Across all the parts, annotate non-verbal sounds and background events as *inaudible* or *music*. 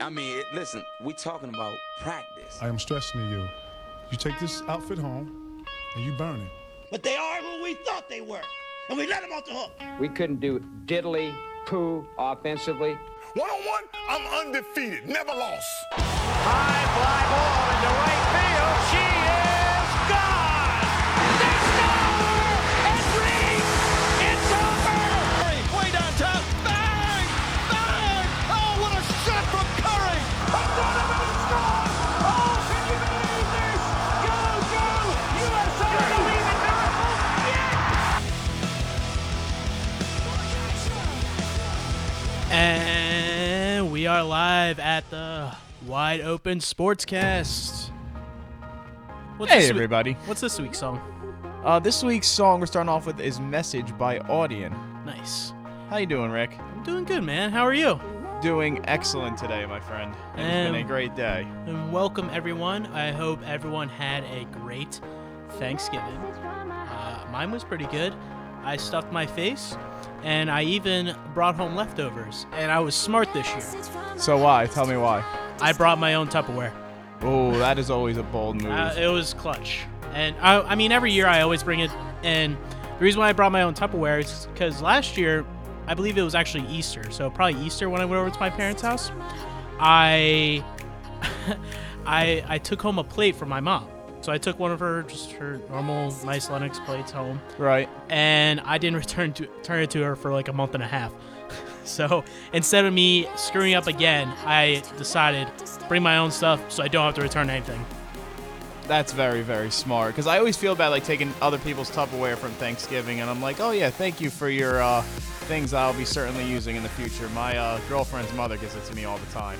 I mean, it, listen, we talking about practice. I am stressing to you. You take this outfit home and you burn it. But they are who we thought they were. And we let them off the hook. We couldn't do diddly poo offensively. One on one, I'm undefeated, never lost. High fly ball Wide Open Sportscast. What's Hey this week- everybody. What's this week's song? Uh, this week's song we're starting off with is "Message" by Audion. Nice. How you doing, Rick? I'm doing good, man. How are you? Doing excellent today, my friend. It's been a Um, great day. And welcome, everyone. I hope everyone had a great Thanksgiving. Uh, mine was pretty good. I stuffed my face, and I even brought home leftovers. And I was smart this year. So why? Tell me why. I brought my own Tupperware. Oh, that is always a bold move. Uh, it was clutch. And I, I mean, every year I always bring it. And the reason why I brought my own Tupperware is because last year, I believe it was actually Easter. So probably Easter when I went over to my parents' house, I, *laughs* I, I took home a plate from my mom. So I took one of her just her normal nice Lenox plates home, right. and I didn't *laughs* return to turn it to her for like a month and a half. *laughs* So instead of me screwing up again, I decided bring my own stuff so I don't have to return anything. That's very, very smart. Because I always feel bad like taking other people's Tupperware from Thanksgiving, and I'm like, oh yeah, thank you for your uh, things I'll be certainly using in the future. My uh, girlfriend's mother gives it to me all the time.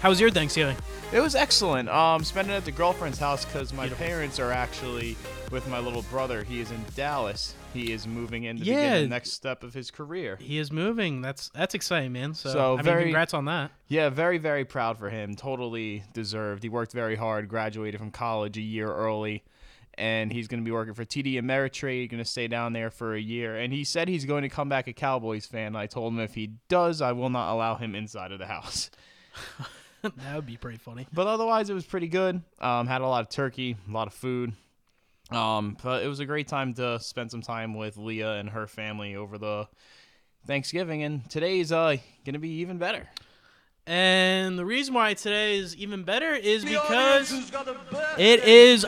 How was your Thanksgiving? It was excellent. Um, spending it at the girlfriend's house because my parents are actually with my little brother. He is in Dallas. He is moving in to begin Yeah. the next step of his career. He is moving. That's that's exciting, man. So, So, I mean, very- congrats on that. Yeah, very, very proud for him. Totally deserved. He worked very hard, graduated from college a year early, and he's going to be working for TD Ameritrade, going to stay down there for a year. And he said he's going to come back a Cowboys fan. I told him if he does, I will not allow him inside of the house. *laughs* *laughs* that would be pretty funny. But otherwise, it was pretty good. Um, had a lot of turkey, a lot of food. Um, but it was a great time to spend some time with Leah and her family over the Thanksgiving. And today's uh gonna be even better. And the reason why today is even better is because it is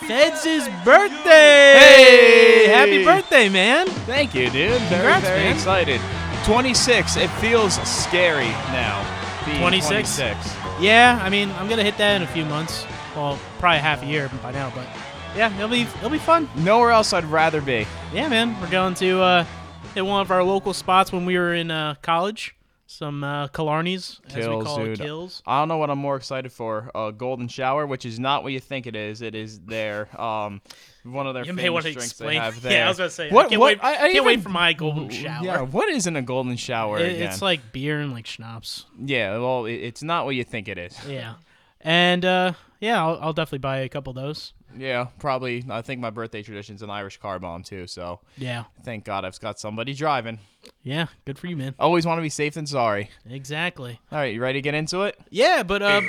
Feds' birthday. Hey! Happy birthday, man! Thank you, dude. Very, Congrats, very man. excited. 26. It feels scary now. 26? 26. Yeah, I mean, I'm gonna hit that in a few months. Well, probably half a year by now, but yeah, it'll be it'll be fun. Nowhere else I'd rather be. Yeah, man, we're going to uh, hit one of our local spots when we were in uh, college. Some uh, Killarneys, as we Kills, call dude. it, kills. I don't know what I'm more excited for. A golden shower, which is not what you think it is. It is their um one of their You may famous want to drinks explain. they have there. *laughs* Yeah, I was gonna say. What- I can't what- wait. I- I can't wait for my golden shower. Yeah, what is in a golden shower It- again? it's like beer and like schnapps. yeah, well, it, it's not what you think it is. Yeah, and uh, yeah, I'll, I'll definitely buy a couple of those. Yeah, probably. I think my birthday tradition is an Irish car bomb too. So Yeah, thank God I've got somebody driving. yeah, good for you, man. Always want to be safe than sorry. Exactly. All right, you ready to get into it? Yeah, but uh,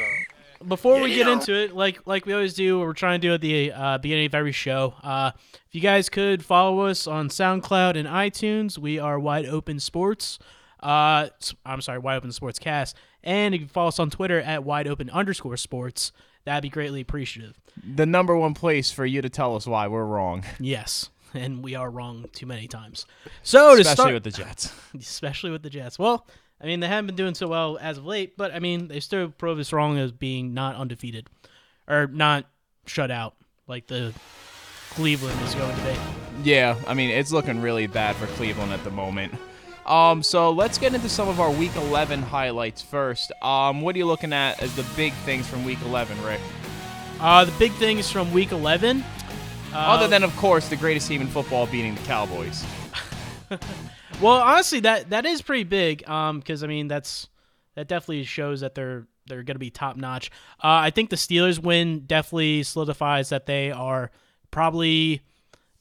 before we get into it, like like we always do, we're trying to do at the uh, beginning of every show. Uh, if you guys could follow us on SoundCloud and iTunes, we are Wide Open Sports. Uh, s- I'm sorry, Wide Open Sports Cast, and you can follow us on Twitter at Wide Open underscore Sports, that'd be greatly appreciative. The number one place for you to tell us why we're wrong, Yes, *laughs* and we are wrong too many times. So to especially start, with the Jets. *laughs* especially with the Jets. Well, I mean, they haven't been doing so well as of late, but I mean, they still prove us wrong as being not undefeated or not shut out like the Cleveland is going to be. Yeah, I mean it's looking really bad for Cleveland at the moment. Um, so let's get into some of our Week 11 highlights first. Um, what are you looking at as the big things from Week 11, Rick? Uh, the big things from Week 11. Uh, Other than, of course, the greatest team in football beating the Cowboys. *laughs* well, honestly, that that is pretty big. Um, because I mean, that's that definitely shows that they're they're going to be top notch. Uh, I think the Steelers win definitely solidifies that they are probably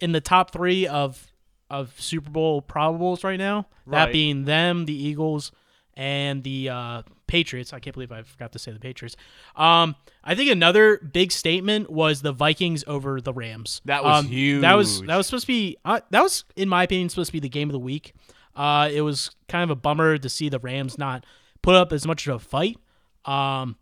in the top three of of Super Bowl probables right now. That being them, the Eagles, and the uh, Patriots. I can't believe I forgot to say the Patriots. Um, I think another big statement was the Vikings over the Rams. That was um, That was that was supposed to be uh, that was in my opinion supposed to be the game of the week. Uh, it was kind of a bummer to see the Rams not put up as much of a fight. Um,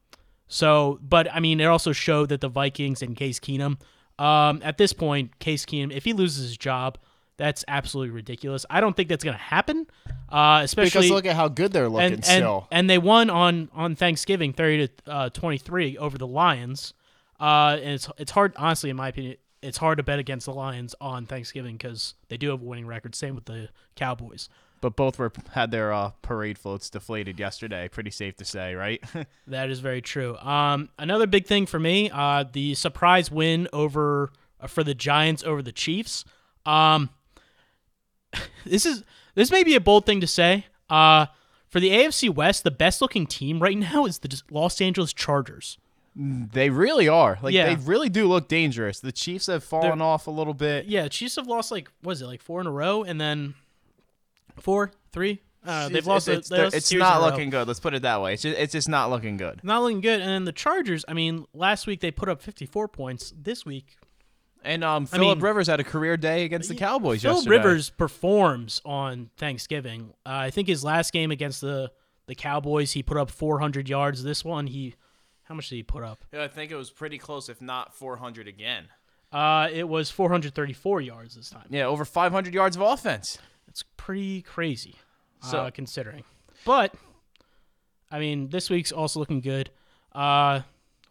so, but I mean, it also showed that the Vikings and Case Keenum, um, at this point, Case Keenum, if he loses his job, that's absolutely ridiculous. I don't think that's going to happen. Uh, especially Because look at how good they're looking and, and, still. and they won on on Thanksgiving, thirty to uh, twenty three over the Lions. Uh, and it's it's hard, honestly, in my opinion, it's hard to bet against the Lions on Thanksgiving because they do have a winning record. Same with the Cowboys. but both were had their uh, parade floats deflated yesterday. Pretty safe to say, right? *laughs* That is very true. Um, another big thing for me, uh, the surprise win over uh, for the Giants over the Chiefs. Um, this is this may be a bold thing to say. Uh, for the AFC West, the best looking team right *laughs* now is the Los Angeles Chargers. they really are. Like Yeah. they really do look dangerous. The Chiefs have fallen They're- off a little bit. Yeah, Chiefs have lost like what is it like four in a row, and then four, three. Uh, they've It's- lost. It's, a, they lost it's not in a row. looking good. Let's put it that way. It's just, it's just not looking good. not looking good. And then the Chargers. I mean, last week they put up 54 points. This week, And um, Philip mean- Rivers had a career day against the Cowboys Phil yesterday. Rivers performs on Thanksgiving. Uh, I think his last game against the the Cowboys, he put up 400 yards. This one, he how much did he put up? Yeah, I think it was pretty close, if not 400 again. Uh, it was 434 yards this time. Yeah, over 500 yards of offense. It's pretty crazy, So- uh, considering. But I mean, this week's also looking good. Uh,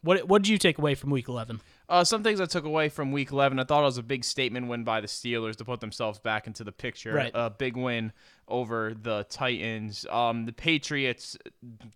what what did you take away from Week 11? Uh, some things I took away from Week 11. I thought it was a big statement win by the Steelers to put themselves back into the picture. Right. A big win over the Titans. Um, the Patriots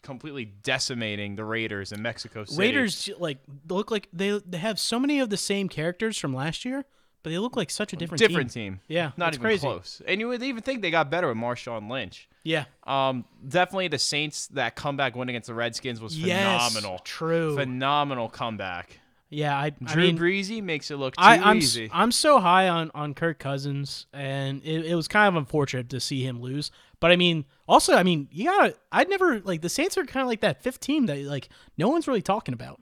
completely decimating the Raiders in Mexico City. Raiders like look like they they have so many of the same characters from last year, but they look like such a different different team. team. Yeah, not even crazy. close. And you would even think they got better with Marshawn Lynch. Yeah. Um, definitely the Saints that comeback win against the Redskins was Yes, phenomenal. true. Phenomenal comeback. Yeah, I, I Drew mean, Breezy makes it look too I, I'm easy. I'm so high on on Kirk Cousins, and it, it was kind of unfortunate to see him lose. But I mean, also, I mean, you gotta. I'd never like the Saints are kind of like that fifth team that like no one's really talking about.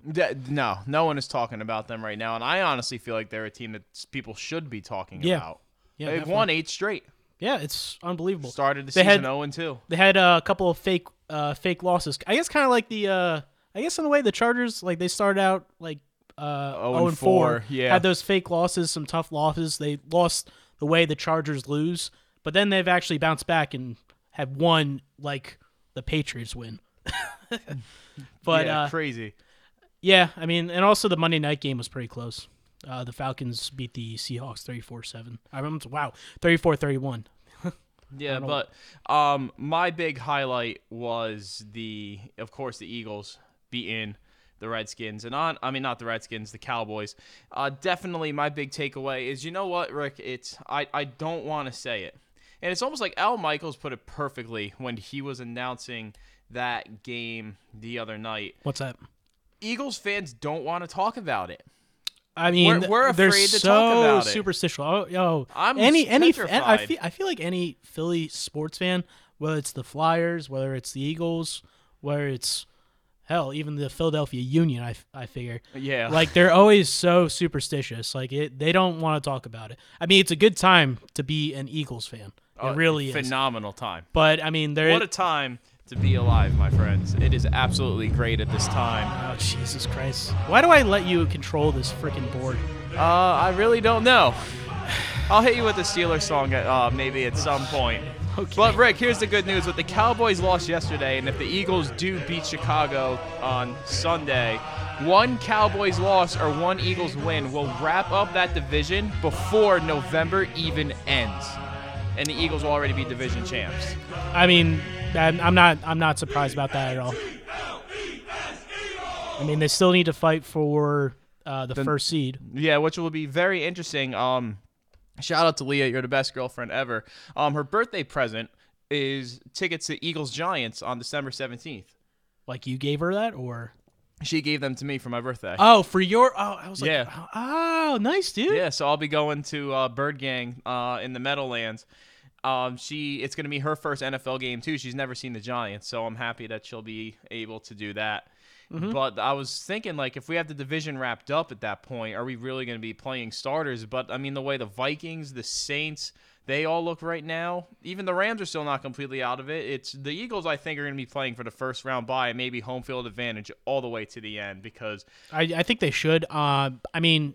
No, no one is talking about them right now, and I honestly feel like they're a team that people should be talking Yeah. about. Yeah, They've definitely. won eight straight. Yeah, it's unbelievable. Started the They season had- 0 and 2. They had uh, a couple of fake uh fake losses. I guess kind of like the uh I guess in a way the Chargers like they started out like uh 0 0 and 4, yeah. Had those fake losses, some tough losses. They lost the way the Chargers lose, but then they've actually bounced back and have won like the Patriots win. *laughs* but yeah, uh crazy. yeah, I mean, and also the Monday night game was pretty close. Uh, the Falcons beat the Seahawks 34-7. I remember, wow, 34-31. *laughs* Yeah, but um, my big highlight was the, of course, the Eagles beating the Redskins, and on, I mean, not the Redskins, the Cowboys. Uh, definitely, my big takeaway is, you know what, Rick? It's I, I don't want to say it, and it's almost like Al Michaels put it perfectly when he was announcing that game the other night. What's that? Eagles fans don't want to talk about it. I mean, We're- we're they're afraid to so talk about it. superstitial. Oh, yo, I'm any any. I feel I feel like any Philly sports fan, whether it's the Flyers, whether it's the Eagles, whether it's hell, even the Philadelphia Union. I, I figure, Yeah. *laughs* like they're always so superstitious. Like it, they don't want to talk about it. I mean, it's a good time to be an Eagles fan. It Uh, really is. phenomenal time. But I mean, there. What a time to be alive, my friends. It is absolutely great at this time. oh Jesus Christ! Why do I let you control this freaking board? Uh, I really don't know. *sighs* I'll hit you with the Steelers song at, uh, maybe at some point. Okay. But Rick, here's the good news: with the Cowboys lost yesterday, and if the Eagles do beat Chicago on Sunday, one Cowboys loss or one Eagles win will wrap up that division before November even ends, and the Eagles will already be division champs. I mean, I'm I'm not I'm not surprised about that at all. I mean, they still need to fight for uh, the first seed. Yeah, which will be very interesting. Um, shout out to Leah, you're the best girlfriend ever. Um, her birthday present is tickets to Eagles Giants on December 17th. Like you gave her that, or She gave them to me for my birthday. oh, for your oh, I was like, Yeah. oh, nice, dude. yeah, so I'll be going to uh, Bird Gang uh, in the Meadowlands Um, she it's gonna be her first NFL game too. She's never seen the Giants, so I'm happy that she'll be able to do that. But I was thinking, like, if we have the division wrapped up at that point, are we really going to be playing starters? But I mean, the way the Vikings, the Saints, they all look right now. Even the Rams are still not completely out of it. It's the Eagles. I think are going to be playing for the first round bye, maybe home field advantage all the way to the end because I, I think they should. Uh, I mean,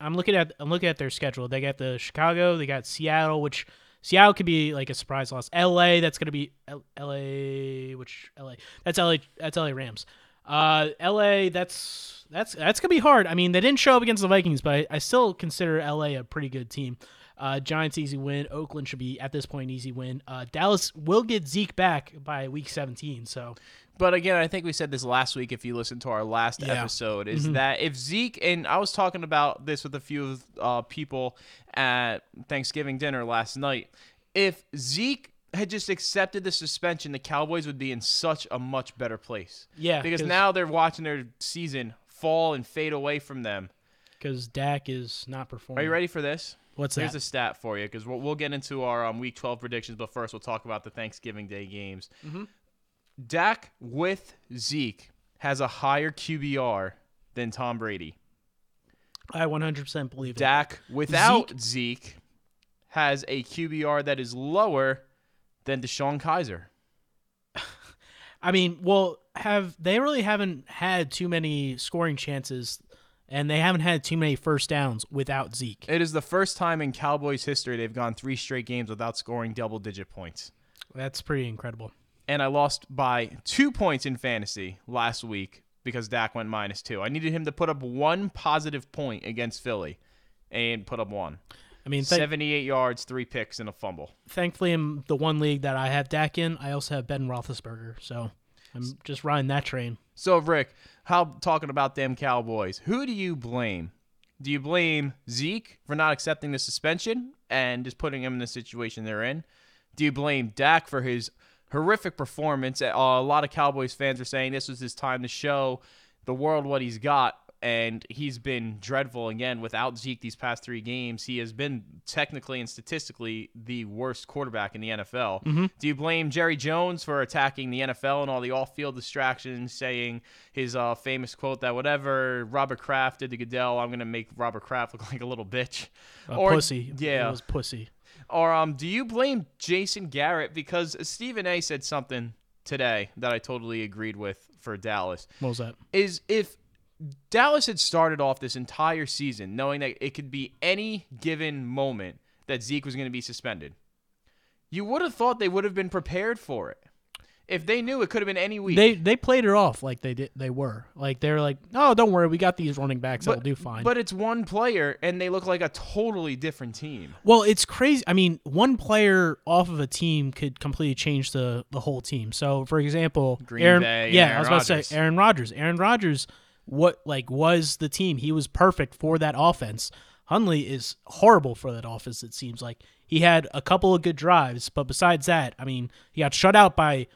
I'm looking at I'm looking at their schedule. They got the Chicago, they got Seattle, which Seattle could be like a surprise loss. L.A. That's gonna be L- L.A. Which L.A. That's L.A. That's L.A. Rams. Uh, L.A. That's that's that's gonna be hard. I mean, they didn't show up against the Vikings, but I, I still consider L.A. a pretty good team. Uh, Giants easy win. Oakland should be at this point an easy win. Uh, Dallas will get Zeke back by week 17. So But again, I think we said this last week. If you listen to our last Yeah. episode, is that if Zeke and I was talking about this with a few uh, people at Thanksgiving dinner last night. If Zeke had just accepted the suspension, the Cowboys would be in such a much better place. Yeah, because now they're watching their season fall and fade away from them. because Dak is not performing. Are you ready for this? What's Here's that? Here's a stat for you because we'll, we'll get into our um, Week 12 predictions, but first we'll talk about the Thanksgiving Day games. Mm-hmm. Dak with Zeke has a higher QBR than Tom Brady. I 100% believe it. Dak without Zeke- Zeke, has a QBR that is lower than DeShone Kizer. *laughs* I mean, well, have they really haven't had too many scoring chances, and they haven't had too many first downs without Zeke. It is the first time in Cowboys history they've gone three straight games without scoring double digit points. That's pretty incredible. and I lost by two points in fantasy last week because Dak went minus two. I needed him to put up one positive point against Philly and put up one. I mean, th- 78 yards, three picks, and a fumble. thankfully, in the one league that I have Dak in, I also have Ben Roethlisberger, so I'm just riding that train. So, Rick, how talking about them Cowboys, who do you blame? Do you blame Zeke for not accepting the suspension and just putting him in the situation they're in? Do you blame Dak for his horrific performance? A lot of Cowboys fans are saying this was his time to show the world what he's got, and he's been dreadful again without Zeke these past three games. He has been technically and statistically the worst quarterback in the NFL. Do you blame Jerry Jones for attacking the NFL and all the off-field distractions, saying his uh, famous quote that whatever Robert Kraft did to Goodell, I'm gonna make Robert Kraft *laughs* look like a little bitch, A or pussy. Yeah, It was pussy. or um, do you blame Jason Garrett because Stephen A. said something today that I totally agreed with for Dallas What was that? is if Dallas had started off this entire season knowing that it could be any given moment that Zeke was going to be suspended, you would have thought they would have been prepared for it. If they knew it could have been any week. They they played it off like they did. They were like they're like, oh, don't worry, we got these running backs that'll do fine. But it's one player, and they look like a totally different team. Well, it's crazy. I mean, one player off of a team could completely change the the whole team. So, for example, Green Aaron, Bay yeah, Aaron I was about to say Aaron Rodgers. Aaron Rodgers, what like was the team? He was perfect for that offense. Hundley is horrible for that offense. It seems like he had a couple of good drives, but besides that, I mean, he got shut out by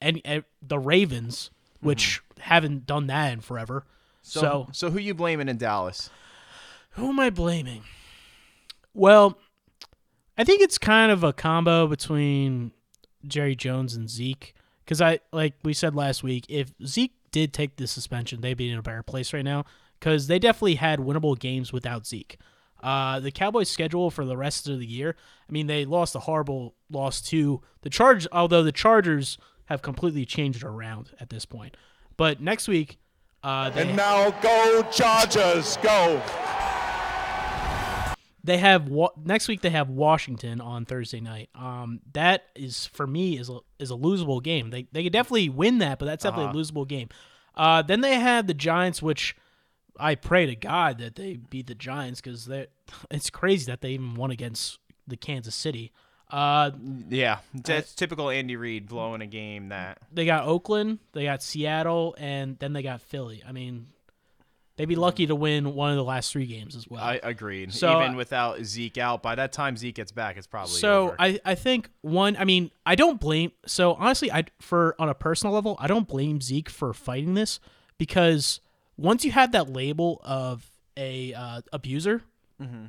any eh, the Ravens, which haven't done that in forever. So, so so who you blaming in Dallas? who am I blaming? Well, I think it's kind of a combo between Jerry Jones and Zeke. Because I, like we said last week, if Zeke did take the suspension, they'd be in a better place right now. Because they definitely had winnable games without Zeke. Uh, the Cowboys' schedule for the rest of the year, I mean, they lost a horrible loss to the Chargers, although the Chargers have completely changed around at this point. But next week, uh, And now go Chargers, go. They have wa- next week they have Washington on Thursday night. Um, that is for me is a, is a losable game. They they could definitely win that, but that's definitely a losable game. Uh, then they have the Giants, which I pray to God that they beat the Giants because they *laughs* it's crazy that they even won against the Kansas City. Uh, Yeah, that's typical Andy Reid blowing a game that. they got Oakland, they got Seattle, and then they got Philly. I mean, they'd be lucky to win one of the last three games as well. I agreed. So- Even without Zeke out, by that time Zeke gets back, it's probably so over. I, I think one I mean I don't blame so honestly I for on a personal level I don't blame Zeke for fighting this because once you have that label of a uh, abuser Mm-hmm.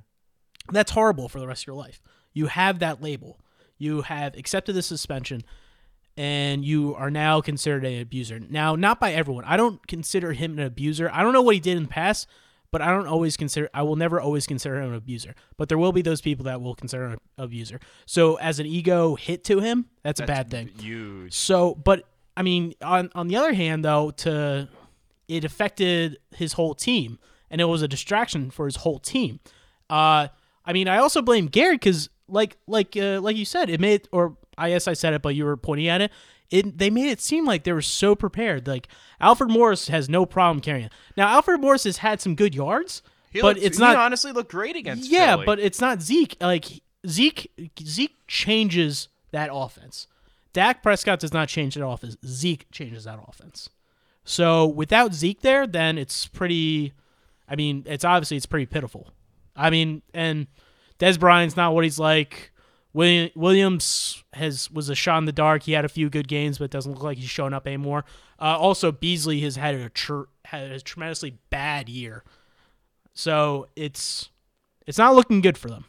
that's horrible for the rest of your life You have that label. You have accepted the suspension, and you are now considered an abuser. Now, not by everyone. I don't consider him an abuser. I don't know what he did in the past, but I don't always consider. I will never always consider him an abuser. But there will be those people that will consider him an abuser. So, as an ego hit to him, that's, a bad thing. Huge. So, but I mean, on on the other hand, though, to it affected his whole team, and it was a distraction for his whole team. Uh, I mean, I also blame Garrett because, like, like, uh, like you said, it made, or I guess I said it, but you were pointing at it. It they made it seem like they were so prepared. Like Alfred Morris has no problem carrying. it. Now, Alfred Morris has had some good yards, He but looked- it's not. honestly looked great against. Yeah, Philly. but it's not Zeke. Like Zeke, Zeke changes that offense. Dak Prescott does not change that offense. Zeke changes that offense. So without Zeke there, then it's pretty. I mean, it's obviously it's pretty pitiful. I mean, and Dez Bryant's not what he's like. William, Williams has was a shot in the dark. He had a few good games, but it doesn't look like he's showing up anymore. Uh, also, Beasley has had a tr- had a tremendously bad year, so it's it's not looking good for them.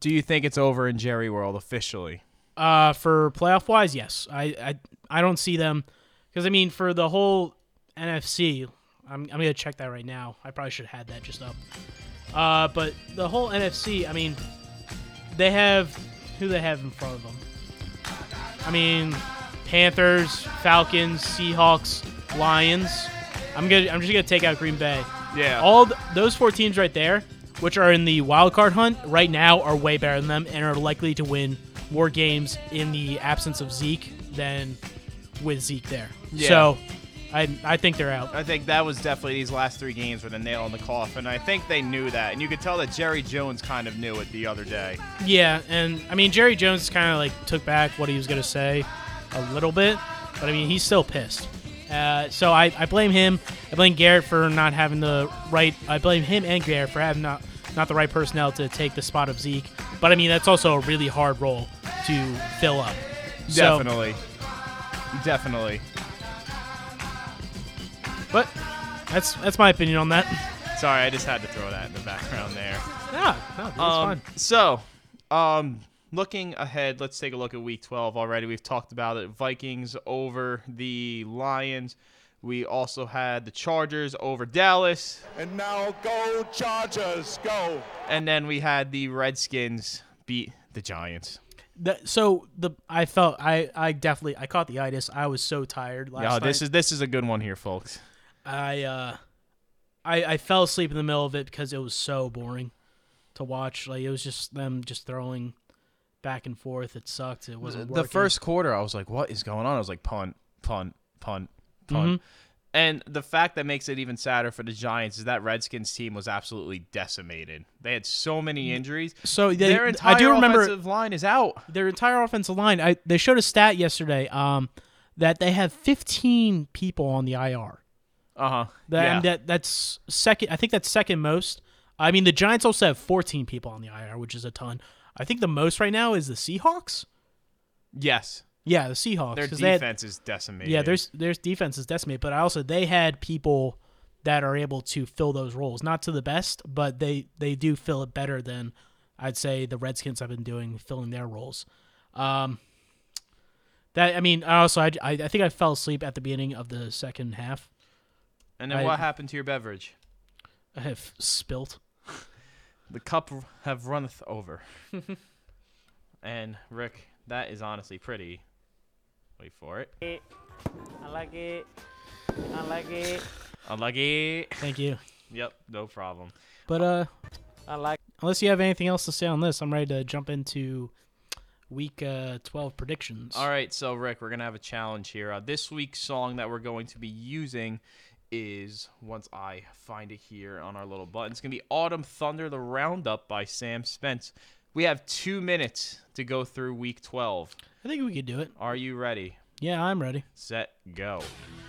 do you think it's over in Jerry World officially? Uh, for playoff wise, yes. I I, I don't see them because I mean for the whole NFC, I'm I'm gonna check that right now. I probably should have had that just up. Uh, but the whole NFC, I mean, they have who they have in front of them. I mean, Panthers, Falcons, Seahawks, Lions. I'm gonna I'm just gonna take out Green Bay. Yeah. All th- those four teams right there, which are in the wild card hunt right now, are way better than them and are likely to win more games in the absence of Zeke than with Zeke there. Yeah. So, I I think they're out. I think that was definitely these last three games were the nail in the coffin. I think they knew that, and you could tell that Jerry Jones kind of knew it the other day. Yeah, and I mean Jerry Jones kind of like took back what he was gonna say a little bit, but I mean he's still pissed. Uh, so I, I blame him. I blame Garrett for not having the right. I blame him and Garrett for having not not the right personnel to take the spot of Zeke. But I mean that's also a really hard role to fill up. So- Definitely. Definitely. But that's that's my opinion on that. Sorry, I just had to throw that in the background there. Yeah, no, that's Um, fine. so, um, looking ahead, let's take a look at Week 12 already. We've talked about it. Vikings over the Lions. We also had the Chargers over Dallas, And now go Chargers, go. and then we had the Redskins beat the Giants. The, so the I felt I I definitely I caught the itis. I was so tired last Yeah, night. this is this is a good one here, folks. I uh I I fell asleep in the middle of it because it was so boring to watch. Like it was just them just throwing back and forth. It sucked. It wasn't the working. first quarter, I was like, "What is going on?" I was like, "Punt, punt, punt, punt." Mm-hmm. And the fact that makes it even sadder for the Giants is that Redskins team was absolutely decimated. They had so many injuries. So they, Their entire I do remember offensive line is out. their entire offensive line. I they showed a stat yesterday um that they have 15 people on the IR. Uh huh. That, yeah. and that that's second. I think that's second most. I mean, the Giants also have 14 people on the IR, which is a ton. I think the most right now is the Seahawks. yes, Yeah, the Seahawks. Their they had- defense is decimated. Yeah, there's there's defense is decimated, but I also they had people that are able to fill those roles. Not to the best, but they they do fill it better than I'd say the Redskins have been doing filling their roles. Um, that I mean, I also I I think I fell asleep at the beginning of the second half. And then I- what happened to your beverage? I have spilt. *laughs* The cup have runneth over. *laughs* and Rick, that is honestly pretty. Wait for it. I like it. I like it. Unlucky. Thank you. *laughs* Yep, no problem. But uh, I like. Unless you have anything else to say on this, I'm ready to jump into week uh 12 predictions. All right, so Rick, we're gonna have a challenge here. Uh, this week's song that we're going to be using is once I find it here on our little button. It's gonna be "Autumn Thunder: The Roundup" by Sam Spence. We have two minutes to go through week 12. I think we could do it. Are you ready? Yeah, I'm ready. Set, go.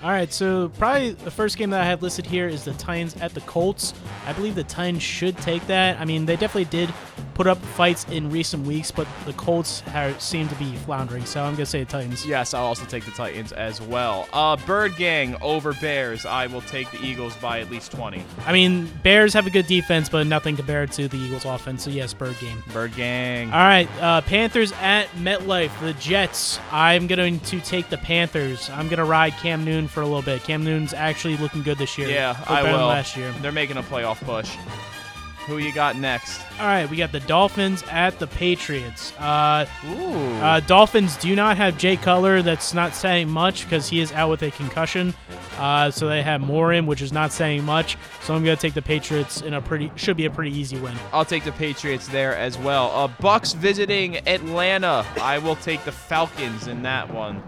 All right, so probably the first game that I have listed here is the Titans at the Colts. I believe the Titans should take that. I mean, they definitely did put up fights in recent weeks, but the Colts have, seem to be floundering. So I'm gonna say the Titans. Yes, I'll also take the Titans as well. Uh, Bird Gang over Bears. I will take the Eagles by at least 20. I mean, Bears have a good defense, but nothing compared to the Eagles' offense. So yes, Bird game. Bird Gang. All right, uh, Panthers at MetLife. The Jets. I'm going to take the Panthers. I'm going to ride Cam Newton for a little bit. Cam Newton's actually looking good this year. Yeah, Looked I will. Last year. They're making a playoff push. Who you got next? All right, we got the Dolphins at the Patriots. Uh, Ooh. uh, Dolphins do not have Jay Cutler. That's not saying much because he is out with a concussion. Uh, so they have Morin, which is not saying much. So I'm going to take the Patriots in a pretty should be a pretty easy win. I'll take the Patriots there as well. Uh, Bucks visiting Atlanta. I will take the Falcons in that one.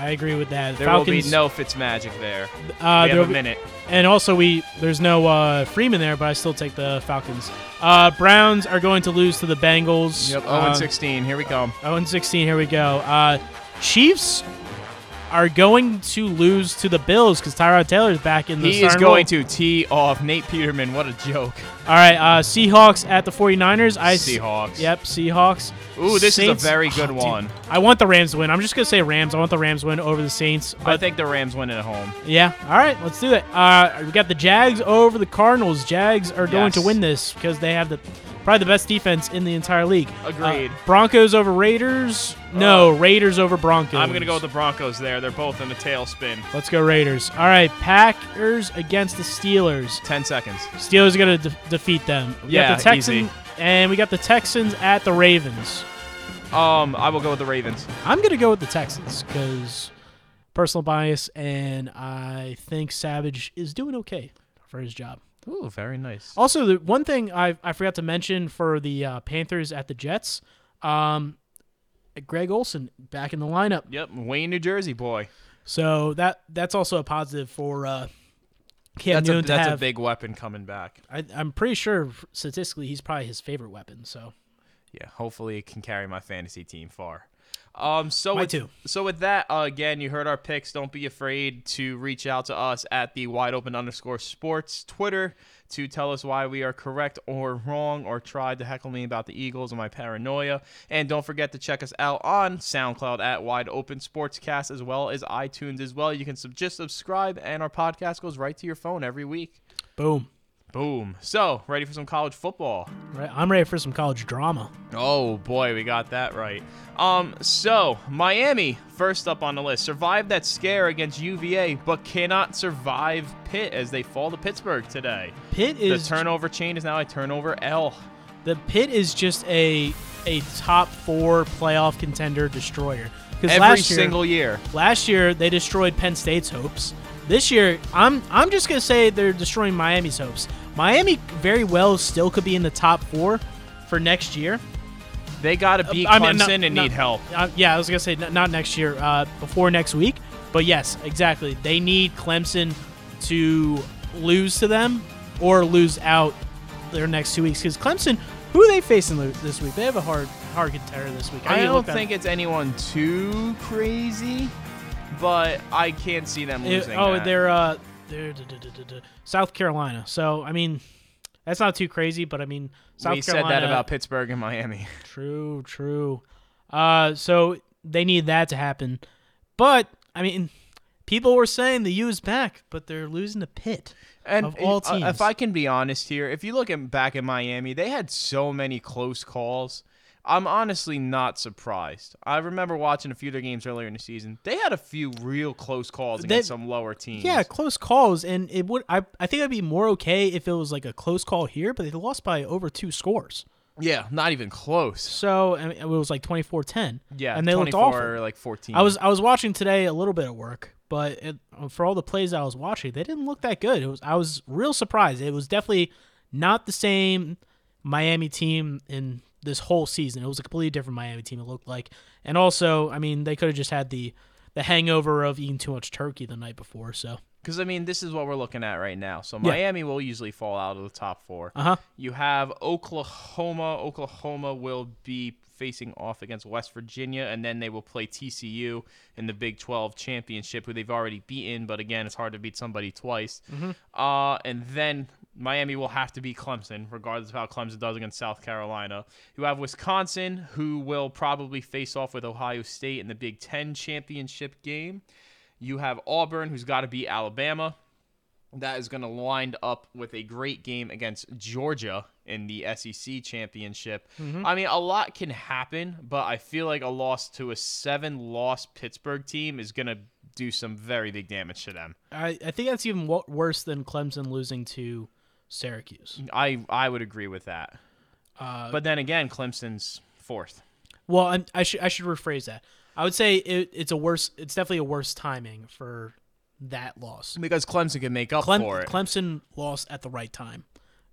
I agree with that. There Falcons, will be no Fitzmagic there. uh, we there have a be- minute. And also, we there's no uh, Freeman there, but I still take the Falcons. Uh, Browns are going to lose to the Bengals. Yep. 0 Uh, 16. Here we come. 0 16. Here we go. Uh, Chiefs are going to lose to the Bills because Tyrod Taylor's back in the He is going role. to tee off Nate Peterman. What a joke. All right, uh, Seahawks at the 49ers. I s- Seahawks. Yep, Seahawks. Ooh, this Saints- is a very good Oh, dude, one. I want the Rams to win. I'm just gonna say Rams. I want the Rams to win over the Saints. I think the Rams win at home. yeah, all right, let's do it. Uh, we got the Jags over the Cardinals. Jags are going to win this because they have the probably the best defense in the entire league. Agreed. Uh, Broncos over Raiders. No, Raiders over Broncos. I'm going to go with the Broncos there. They're both in a tailspin. Let's go Raiders. All right, Packers against the Steelers. 10 seconds. Steelers are going to de- defeat them. We Yeah, got the Texans easy. And we got the Texans at the Ravens. Um, I will go with the Ravens. I'm going to go with the Texans because personal bias, and I think Savage is doing okay for his job. Ooh, very nice. Also, the one thing I I forgot to mention for the uh, Panthers at the Jets, um, Greg Olsen back in the lineup. Yep, Wayne, New Jersey boy. So that that's also a positive for uh, Cam That's, a, Newton to that's a big weapon coming back. I, I'm pretty sure statistically he's probably his favorite weapon. So Yeah, hopefully it can carry my fantasy team far. Um, so with, too. so with that, uh, again, you heard our picks. Don't be afraid to reach out to us at the wide open underscore sports Twitter to tell us why we are correct or wrong, or tried to heckle me about the Eagles and my paranoia. And don't forget to check us out on SoundCloud at Wide Open Sportscast as well as iTunes as well. You can sub- just subscribe, and our podcast goes right to your phone every week. boom. Boom. So ready for some college football? Right, I'm ready for some college drama. Oh boy, we got that right. Um, so Miami first up on the list survived that scare against UVA, but cannot survive Pitt as they fall to Pittsburgh today. Pitt is The turnover chain is now a turnover L. the Pitt is just a a top four playoff contender destroyer. Because Every last year, single year. Last year they destroyed Penn State's hopes. This year, I'm I'm just gonna say they're destroying Miami's hopes. Miami very well still could be in the top four for next year. They got to beat I Clemson mean, not- and not- need help. Uh, yeah, I was gonna say n- not next year, uh, before next week. But yes, exactly. They need Clemson to lose to them or lose out their next two weeks. Because Clemson, who are they facing this week? They have a hard hard contender this week. I to don't think it's anyone too crazy, but I can't see them It- losing. oh, that. they're uh, they're duh, duh, duh, South Carolina. So I mean, that's not too crazy. But I mean, South we Carolina. said that about Pittsburgh and Miami. *laughs* True, true. Uh, so they need that to happen. But I mean, people were saying the U is back, but they're losing to Pitt. And Of all uh, teams. if I can be honest here, if you look at back in Miami, they had so many close calls. I'm honestly not surprised. I remember watching a few of their games earlier in the season. They had a few real close calls against some lower teams. Yeah, close calls, and it would. I I think I'd be more okay if it was like a close call here, but they lost by over two scores. yeah, not even close. So I mean, it was like 24-10. Yeah, and they looked awful. like 14. I was I was watching today a little bit at work, but it, for all the plays I was watching, they didn't look that good. It was I was real surprised. It was definitely not the same Miami team in this whole season. It was a completely different Miami team. It looked like, and also, I mean, they could have just had the the hangover of eating too much turkey the night before. So Because I mean, this is what we're looking at right now. So Yeah. Miami will usually fall out of the top four. uh huh. You have Oklahoma. Oklahoma will be facing off against West Virginia, and then they will play TCU in the Big 12 championship, who they've already beaten. But again, it's hard to beat somebody twice. Uh, and then Miami will have to beat Clemson, regardless of how Clemson does against South Carolina. You have Wisconsin, who will probably face off with Ohio State in the Big Ten championship game. You have Auburn, who's got to beat Alabama. That is going to wind up with a great game against Georgia in the SEC championship. Mm-hmm. I mean, a lot can happen, but I feel like a loss to a seven loss Pittsburgh team is going to do some very big damage to them. I, I think that's even worse than Clemson losing to Syracuse. I, I would agree with that. Uh, But then again, Clemson's fourth. Well, I'm, I should I should rephrase that. I would say it, it's a worse. It's definitely a worse timing for that loss. Because Clemson can make up Clem, for it. Clemson lost at the right time,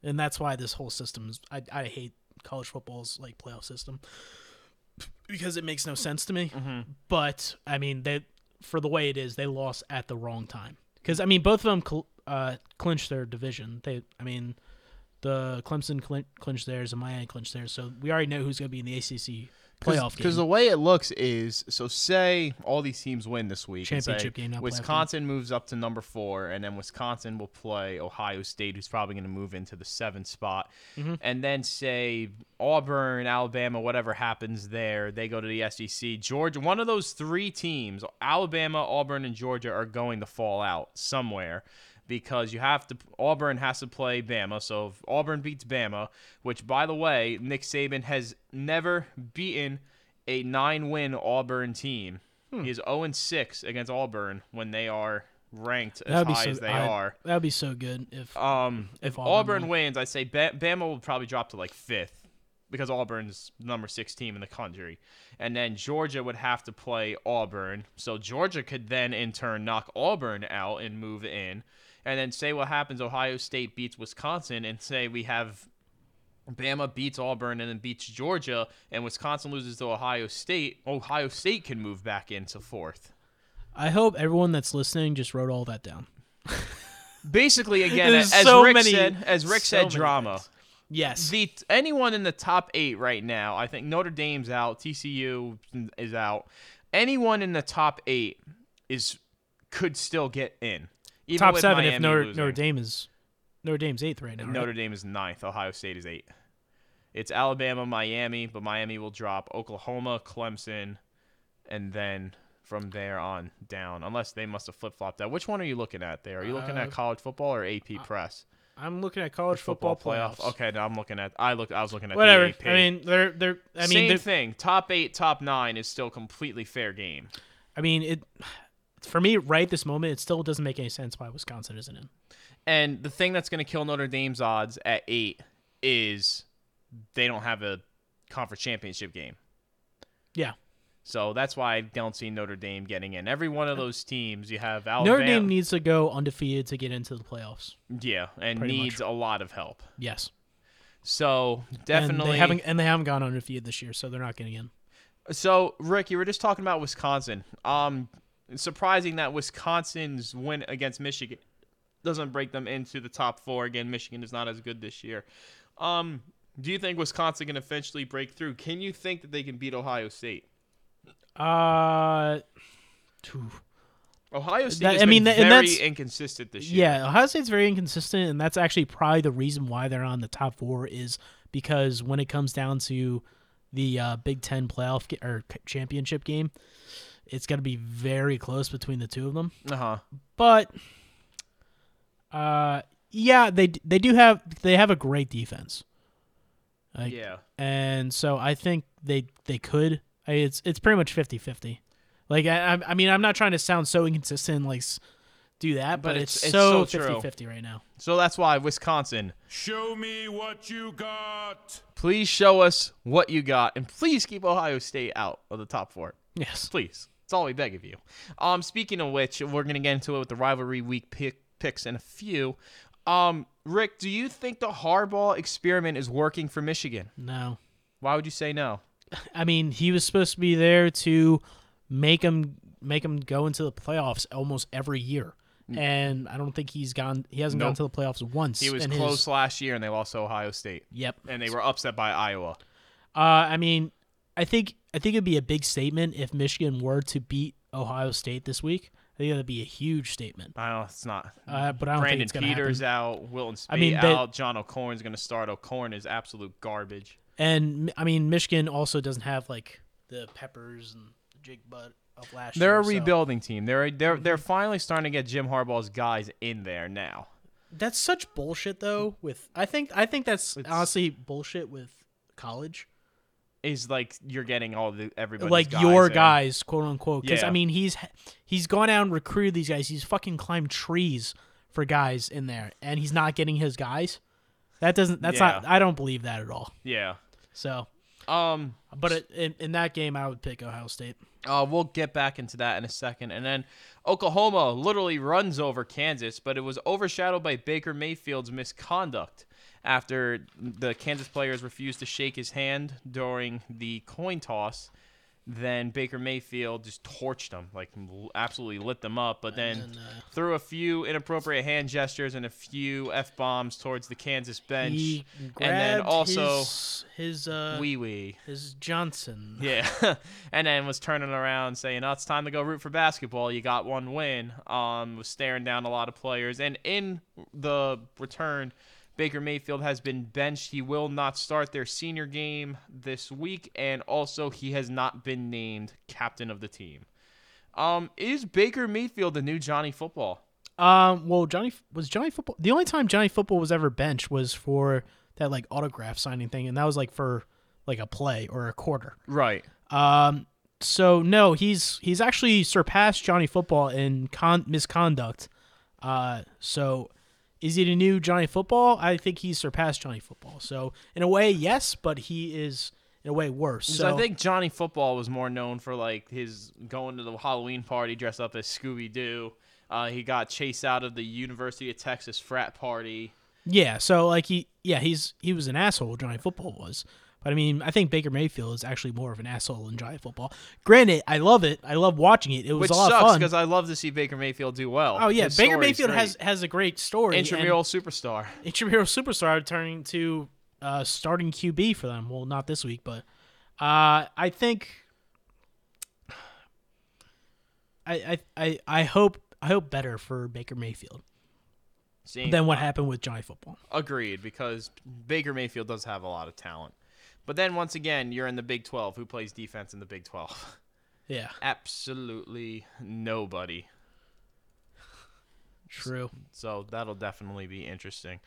and that's why this whole system is. I, I hate college football's like playoff system because it makes no sense to me. Mm-hmm. But I mean, they for the way it is, they lost at the wrong time. Because I mean, both of them uh, clinched their division. They, I mean, the Clemson clin- clinched theirs and Miami clinched theirs. So we already know who's going to be in the ACC playoff game. Because the way it looks is so say all these teams win this week. Championship game, Wisconsin moves up to number four, and then Wisconsin will play Ohio State, who's probably going to move into the seventh spot. Mm-hmm. And then say Auburn, Alabama, whatever happens there, they go to the SEC. Georgia, one of those three teams, Alabama, Auburn, and Georgia, are going to fall out somewhere. Because you have to, Auburn has to play Bama. So if Auburn beats Bama, which by the way, Nick Saban has never beaten a nine-win Auburn team. Hmm. He is 0 6 against Auburn when they are ranked as high so, as they I- are. That'd be so good if Um, if, If Auburn Auburn, wins, I'd say ba- Bama will probably drop to like fifth because Auburn's number six team in the country, and then Georgia would have to play Auburn. So Georgia could then in turn knock Auburn out and move in, and then say what happens. Ohio State beats Wisconsin, and say we have Bama beats Auburn and then beats Georgia, and Wisconsin loses to Ohio State. Ohio State can move back into fourth. I hope everyone that's listening just wrote all that down. *laughs* Basically, again, as so Rick many- said, as Rick so said, drama. things. Yes. the anyone in the top eight right now, I think Notre Dame's out, TCU is out. Anyone in the top eight is could still get in. Even Top seven if Miami Notre, losing. Notre Dame is Notre Dame's eighth right now. right? Notre Dame is ninth. Ohio State is eight. It's Alabama, Miami, but Miami will drop Oklahoma, Clemson, and then from there on down. Unless they must have flip flopped that. Which one are you looking at there? Are you looking Uh, at college football or AP Press? I'm looking at college football, playoffs. Okay, no, I'm looking at. I look. I was looking at Whatever. I mean, they're they're. I mean, Same they're- thing. Top eight, top nine is still completely fair game. I mean, it. For me, right this moment, it still doesn't make any sense why Wisconsin isn't in. And the thing that's going to kill Notre Dame's odds at eight is they don't have a conference championship game. Yeah. So that's why I don't see Notre Dame getting in. Every one of those teams, you have Alabama. Notre Dame needs to go undefeated to get into the playoffs. yeah, and needs a lot of help. Yes. So And definitely. they haven't and they haven't gone undefeated this year, so they're not getting in. So Rick, you were just talking about Wisconsin. Um, it's surprising that Wisconsin's win against Michigan doesn't break them into the top four. Again, Michigan is not as good this year. Um, do you think Wisconsin can eventually break through? Can you think that they can beat Ohio State? Uh. Ohio State That- I mean, and very that's- inconsistent this year. yeah, Ohio State's very inconsistent, and that's actually probably the reason why they're on the top four is because when it comes down to the uh, Big Ten playoff ga- or championship game, it's going to be very close between the two of them. Uh huh. But, uh, yeah, they they do have they have a great defense. Like, Yeah. and so I think they they could. I, it's it's pretty much 50-50. Like I I- I mean I'm not trying to sound so inconsistent like do that, but, But it's, it's- it's so so 50-50 right now. So that's why Wisconsin. Show me what you got. Please show us what you got, and please keep Ohio State out of the top four. Yes. Please. That's all we beg of you. Um, speaking of which, we're gonna get into it with the rivalry week pick, picks in a few. Um, Rick, do you think the Harbaugh experiment is working for Michigan? No. Why would you say no? I mean, he was supposed to be there to make him make him go into the playoffs almost every year. And I don't think he's gone he hasn't gone to the playoffs once. He was close his- last year, and they lost to Ohio State, Yep. and they were upset by Iowa. Uh, I mean, I think I think it'd be a big statement if Michigan were to beat Ohio State this week. I think that'd be a huge statement. I don't. Know, it's not. Uh, but I don't Brandon think Peters happen. out. Wilton Speight I mean, they- out. John O'Korn's going to start. O'Korn is absolute garbage. And I mean, Michigan also doesn't have like the Peppers and Jake Butt of last They're year. a so- rebuilding team. They're they're they're finally starting to get Jim Harbaugh's guys in there now. That's such bullshit, though. With I think I think that's It's- honestly bullshit with college. Is like you're getting all the everybody like your in. guys, quote unquote. Because Yeah. I mean, he's he's gone out and recruited these guys. He's fucking climbed trees for guys in there, and he's not getting his guys. That doesn't. That's not. I don't believe that at all. Yeah. So, Um. but it, in, in that game, I would pick Ohio State. Uh, we'll get back into that in a second. And then Oklahoma literally runs over Kansas, but it was overshadowed by Baker Mayfield's misconduct after the Kansas players refused to shake his hand during the coin toss. Then Baker Mayfield just torched them, like absolutely lit them up, but then uh, threw a few inappropriate hand gestures and a few f bombs towards the Kansas bench, and then also his, his uh wee wee. his Johnson. Yeah, *laughs* and then was turning around saying, "Oh, it's time to go root for basketball. You got one win." Um, was staring down a lot of players, and in the return, Baker Mayfield has been benched. He will not start their senior game this week, and also he has not been named captain of the team. Um, is Baker Mayfield the new Johnny Football? Um. Well, Johnny was Johnny Football. The only time Johnny Football was ever benched was for that like autograph signing thing, and that was like for like a play or a quarter. Right. Um. So no, he's he's actually surpassed Johnny Football in con- misconduct. Uh. So. Is he the new Johnny Football? I think he's surpassed Johnny Football. So in a way, yes, but he is in a way worse. So So I think Johnny Football was more known for like his going to the Halloween party dressed up as Scooby Doo. Uh, he got chased out of the University of Texas frat party. Yeah, so like he yeah, he's he was an asshole Johnny Football was. But I mean, I think Baker Mayfield is actually more of an asshole than Johnny Football. Granted, I love it. I love watching it. It was Which a lot sucks of fun. because I love to see Baker Mayfield do well. oh yeah, His Baker Mayfield great. has has a great story. intramural superstar. intramural superstar turning to uh, starting QB for them. Well, not this week, but uh, I think I, I I I hope I hope better for Baker Mayfield Seeing, than what happened with Johnny Football. Agreed, because Baker Mayfield does have a lot of talent. But then once again, you're in the Big 12. Who plays defense in the Big 12? *laughs* Yeah, Absolutely nobody. true. So that'll definitely be interesting.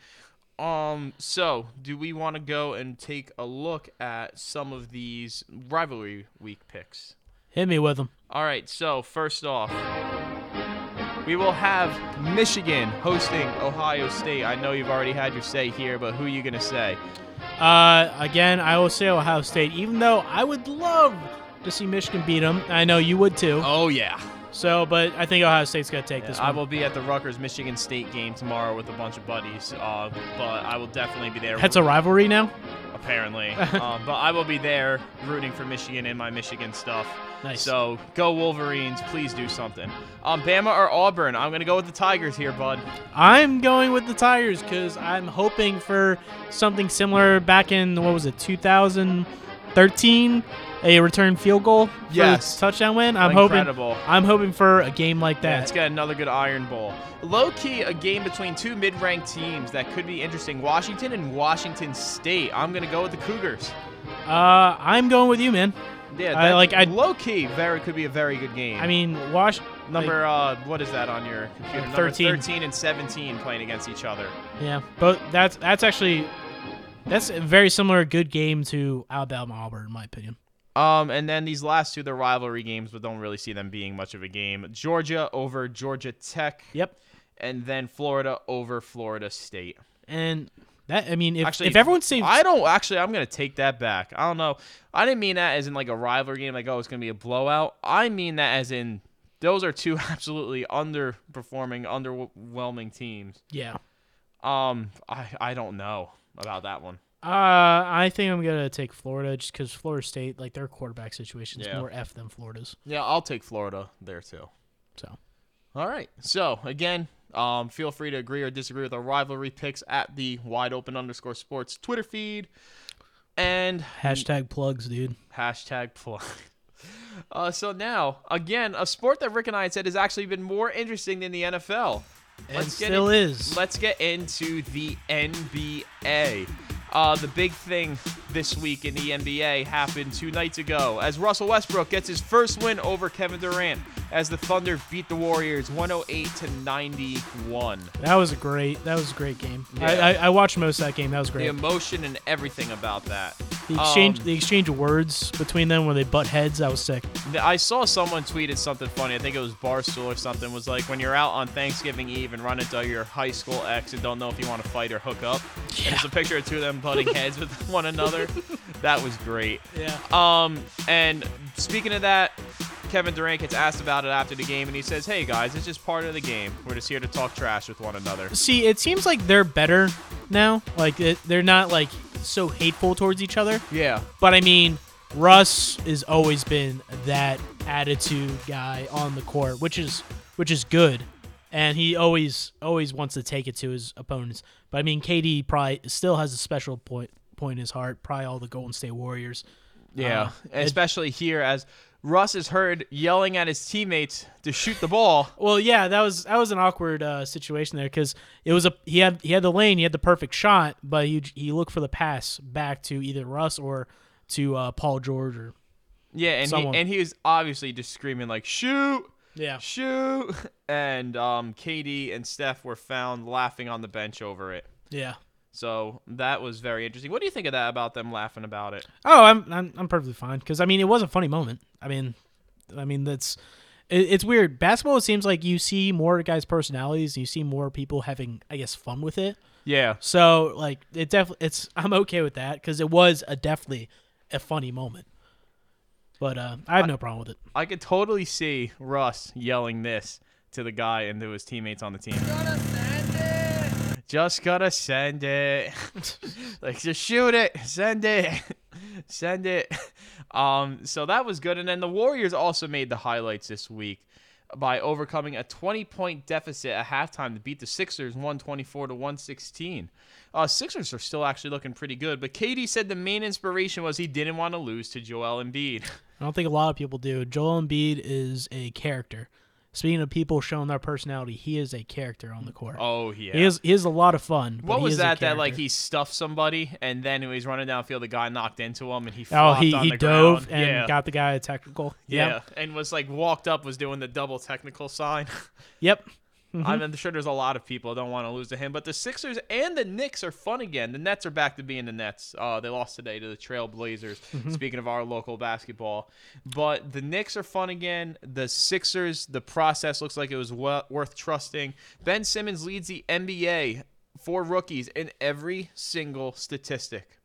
Um, so do we want to go and take a look at some of these rivalry week picks? Hit me with them. All right, so first off, we will have Michigan hosting Ohio State. I know you've already had your say here, but who are you going to say? Uh, again, I will say Ohio State, even though I would love to see Michigan beat them. I know you would too. Oh, yeah. So, but I think Ohio State's gonna take this one. I will be at the Rutgers Michigan State game tomorrow with a bunch of buddies, uh, but I will definitely be there. That's a rivalry now. Apparently. um, *laughs* but I will be there rooting for Michigan in my Michigan stuff. Nice. So go Wolverines, please do something. Um, Bama or Auburn? I'm gonna go with the Tigers here, bud. I'm going with the Tigers because I'm hoping for something similar back in what was it, 2013, a return field goal for Yes. the touchdown win. I'm Incredible. hoping. I'm hoping for a game like Yeah, that. let's get another good Iron Bowl. Low key, a game between two mid-ranked teams that could be interesting. Washington and Washington State. I'm gonna go with the Cougars. uh, I'm going with you, man. Yeah, I like- I- low key. Very could be a very good game. I mean, Wash. number uh, what is that on your computer? Number 13. 13 and 17 playing against each other. Yeah, but that's that's actually that's a very similar good game to Alabama Auburn in my opinion. Um, and then these last two, they're rivalry games, but don't really see them being much of a game. Georgia over Georgia Tech, Yep. and then Florida over Florida State. And that I mean, if Actually, if everyone saves, I don't actually. I'm gonna take that back. I don't know. I didn't mean that as in like a rivalry game, like oh, it's gonna be a blowout. I mean that as in those are two *laughs* absolutely underperforming, underwhelming teams. yeah. Um, I I don't know about that one. Uh, I think I'm gonna take Florida just because Florida State, like their quarterback situation, is Yeah. more f than Florida's. Yeah, I'll take Florida there too. So All right. So again, um, feel free to agree or disagree with our rivalry picks at the wide open underscore sports Twitter feed and hashtag plugs, dude. hashtag plug. *laughs* Uh, so now, again, a sport that Rick and I had said has actually been more interesting than the NFL. And still is. Let's get into the NBA. Uh, the big thing this week in the NBA happened two nights ago as Russell Westbrook gets his first win over Kevin Durant as the Thunder beat the Warriors 108 to 91. That was a great. That was a great game. Yeah. I, I, I watched most of that game. That was great. The emotion and everything about that. The exchange, Um, the exchange of words between them when they butt heads. That was sick. I saw someone tweeted something funny. I think it was Barstool or something. Was like when you're out on Thanksgiving Eve and run into your high school ex and don't know if you want to fight or hook up. And there's a picture of two of them butting *laughs* heads with one another. That was great. Yeah. Um, and speaking of that, Kevin Durant gets asked about it after the game, and he says, "Hey guys, it's just part of the game. We're just here to talk trash with one another." See, it seems like they're better now. Like it, they're not like so hateful towards each other. Yeah. But I mean, Russ has always been that attitude guy on the court, which is which is good, and he always always wants to take it to his opponents. But I mean, KD probably still has a special point point in his heart. Probably all the Golden State Warriors. Yeah, Uh, especially here as Russ is heard yelling at his teammates to shoot the ball. Well, yeah, that was that was an awkward uh, situation there because it was a he had he had the lane, he had the perfect shot, but he he looked for the pass back to either Russ or to uh, Paul George or Yeah, and he, and he was obviously just screaming like shoot, yeah. shoot, *laughs* and um, KD and Steph were found laughing on the bench over it. Yeah. So that was very interesting. What do you think of that about them laughing about it? Oh, I'm I'm, I'm perfectly fine because I mean it was a funny moment. I mean, I mean that's it, it's weird. Basketball it seems like you see more guys' personalities, and you see more people having I guess fun with it. Yeah, So like it definitely it's I'm okay with that because it was a definitely a funny moment. But uh, I have no problem with it. I could totally see Russ yelling this to the guy and to his teammates on the team. Just gotta send it. *laughs* like just shoot it, send it, *laughs* send it. Um, so that was good. And then the Warriors also made the highlights this week by overcoming a 20 point deficit at halftime to beat the Sixers 124 to 116. Uh, Sixers are still actually looking pretty good, but KD said the main inspiration was he didn't want to lose to Joel Embiid. I don't think a lot of people do. Joel Embiid is a character. Speaking of people showing their personality, he is a character on the court. Oh yeah. He is he is a lot of fun. What was that? That like he stuffed somebody, and then when he was running downfield, the guy knocked into him, and he oh flopped he on he the dove ground. and yeah. got the guy a technical. yeah, and was like walked up, was doing the double technical sign. *laughs* Yep. I'm sure there's a lot of people that don't want to lose to him, but the Sixers and the Knicks are fun again. The Nets are back to being the Nets. Uh, they lost today to the Trail Blazers. Speaking of our local basketball, but the Knicks are fun again. The Sixers, the process looks like it was well, worth trusting. Ben Simmons leads the NBA for rookies in every single statistic.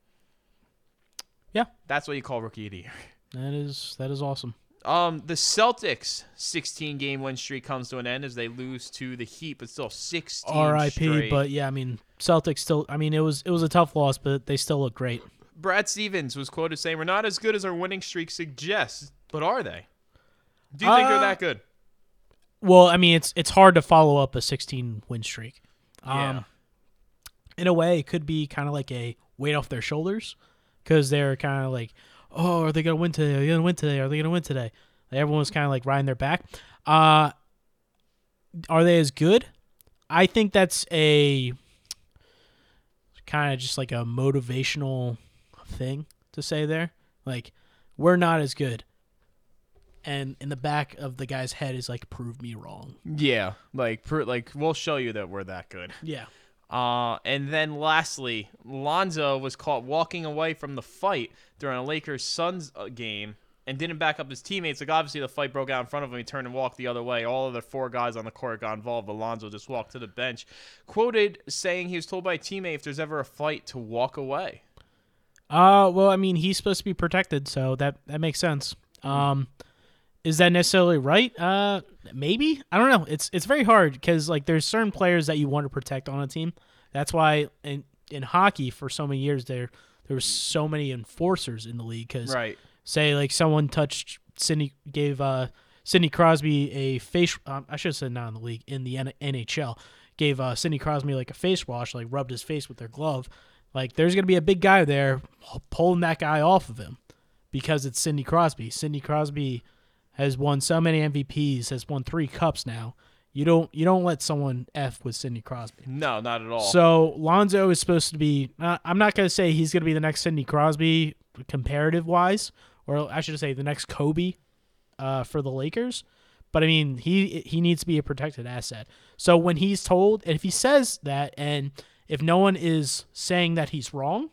Yeah. That's what you call rookie of the year. That is that is awesome. Um, the Celtics' 16 game win streak comes to an end as they lose to the Heat, but still 16. R.I.P. But yeah, I mean Celtics still. I mean it was it was a tough loss, but they still look great. Brad Stevens was quoted saying, "We're not as good as our winning streak suggests, but are they? Do you think they're Uh, that good?" Well, I mean it's it's hard to follow up a 16 win streak. Um, Yeah. In a way, it could be kind of like a weight off their shoulders because they're kind of like, oh, are they gonna win today? Are they gonna win today? Are they gonna win today? Like, everyone's kind of like riding their back. Uh, are they as good? I think that's a kind of just like a motivational thing to say there. Like, we're not as good. And in the back of the guy's head is like, prove me wrong. Yeah, like like we'll show you that we're that good. Yeah. Uh, and then lastly, Lonzo was caught walking away from the fight during a Lakers Suns uh, game and didn't back up his teammates. Like obviously the fight broke out in front of him. He turned and walked the other way. All of the four guys on the court got involved, but Lonzo just walked to the bench. Quoted saying he was told by a teammate if there's ever a fight to walk away. Uh, well, I mean, he's supposed to be protected, so that that makes sense. Um, is that necessarily right? Uh, maybe. I don't know. It's it's very hard because like there's certain players that you want to protect on a team. That's why in in hockey for so many years there there was so many enforcers in the league because Right. say like someone touched Sidney gave uh Sidney Crosby a face um, I should have said not in the league in the N- NHL gave uh Sidney Crosby like a face wash like rubbed his face with their glove like there's gonna be a big guy there pulling that guy off of him because it's Sidney Crosby Sidney Crosby has won so many MVPs, has won three cups now. You don't you don't let someone f with Sidney Crosby. No, not at all. So Lonzo is supposed to be. Uh, I'm not going to say he's going to be the next Sidney Crosby comparative wise, or I should say the next Kobe uh, for the Lakers. But I mean, he he needs to be a protected asset. So when he's told, and if he says that, and if no one is saying that he's wrong,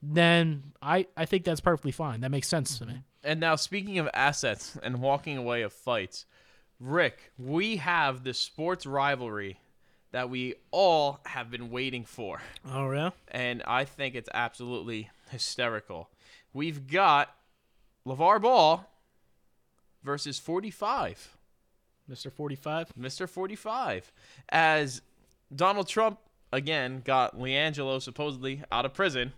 then I I think that's perfectly fine. That makes sense to me. And now, speaking of assets and walking away of fights, Rick, we have the sports rivalry that we all have been waiting for. Oh yeah. And I think it's absolutely hysterical. We've got LeVar Ball versus 45. Mr. 45. Mr. 45. As Donald Trump, again, got LiAngelo supposedly out of prison.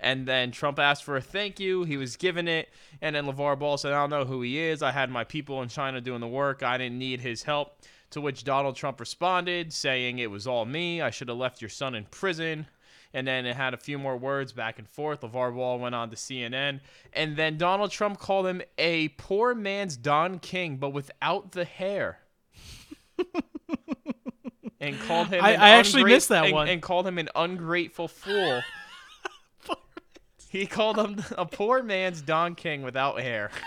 And then Trump asked for a thank you. He was given it. And then LeVar Ball said, I don't know who he is. I had my people in China doing the work. I didn't need his help. To which Donald Trump responded, saying, It was all me. I should have left your son in prison. And then it had a few more words back and forth. LeVar Ball went on to CNN. And then Donald Trump called him a poor man's Don King, but without the hair. *laughs* and called him I- I actually missed that and- one. and called him an ungrateful fool. He called him *laughs* a poor man's Don King without hair. *laughs*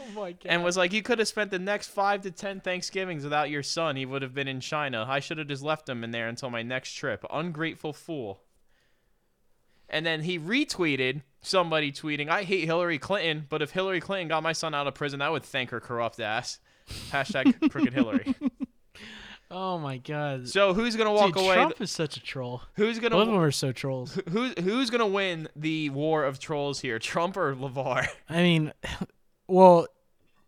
Oh my god. *laughs* And was like, you could have spent the next five to ten Thanksgivings without your son. He would have been in China. I should have just left him in there until my next trip. Ungrateful fool. And then he retweeted somebody tweeting, I hate Hillary Clinton, but if Hillary Clinton got my son out of prison, I would thank her corrupt ass. Hashtag crooked Hillary. Oh my god. So who's gonna walk Dude, away? Trump is such a troll. who's gonna? Both of them gonna are so trolls. who's who's gonna win the war of trolls here? Trump or Levar? *laughs* I mean, *laughs* well,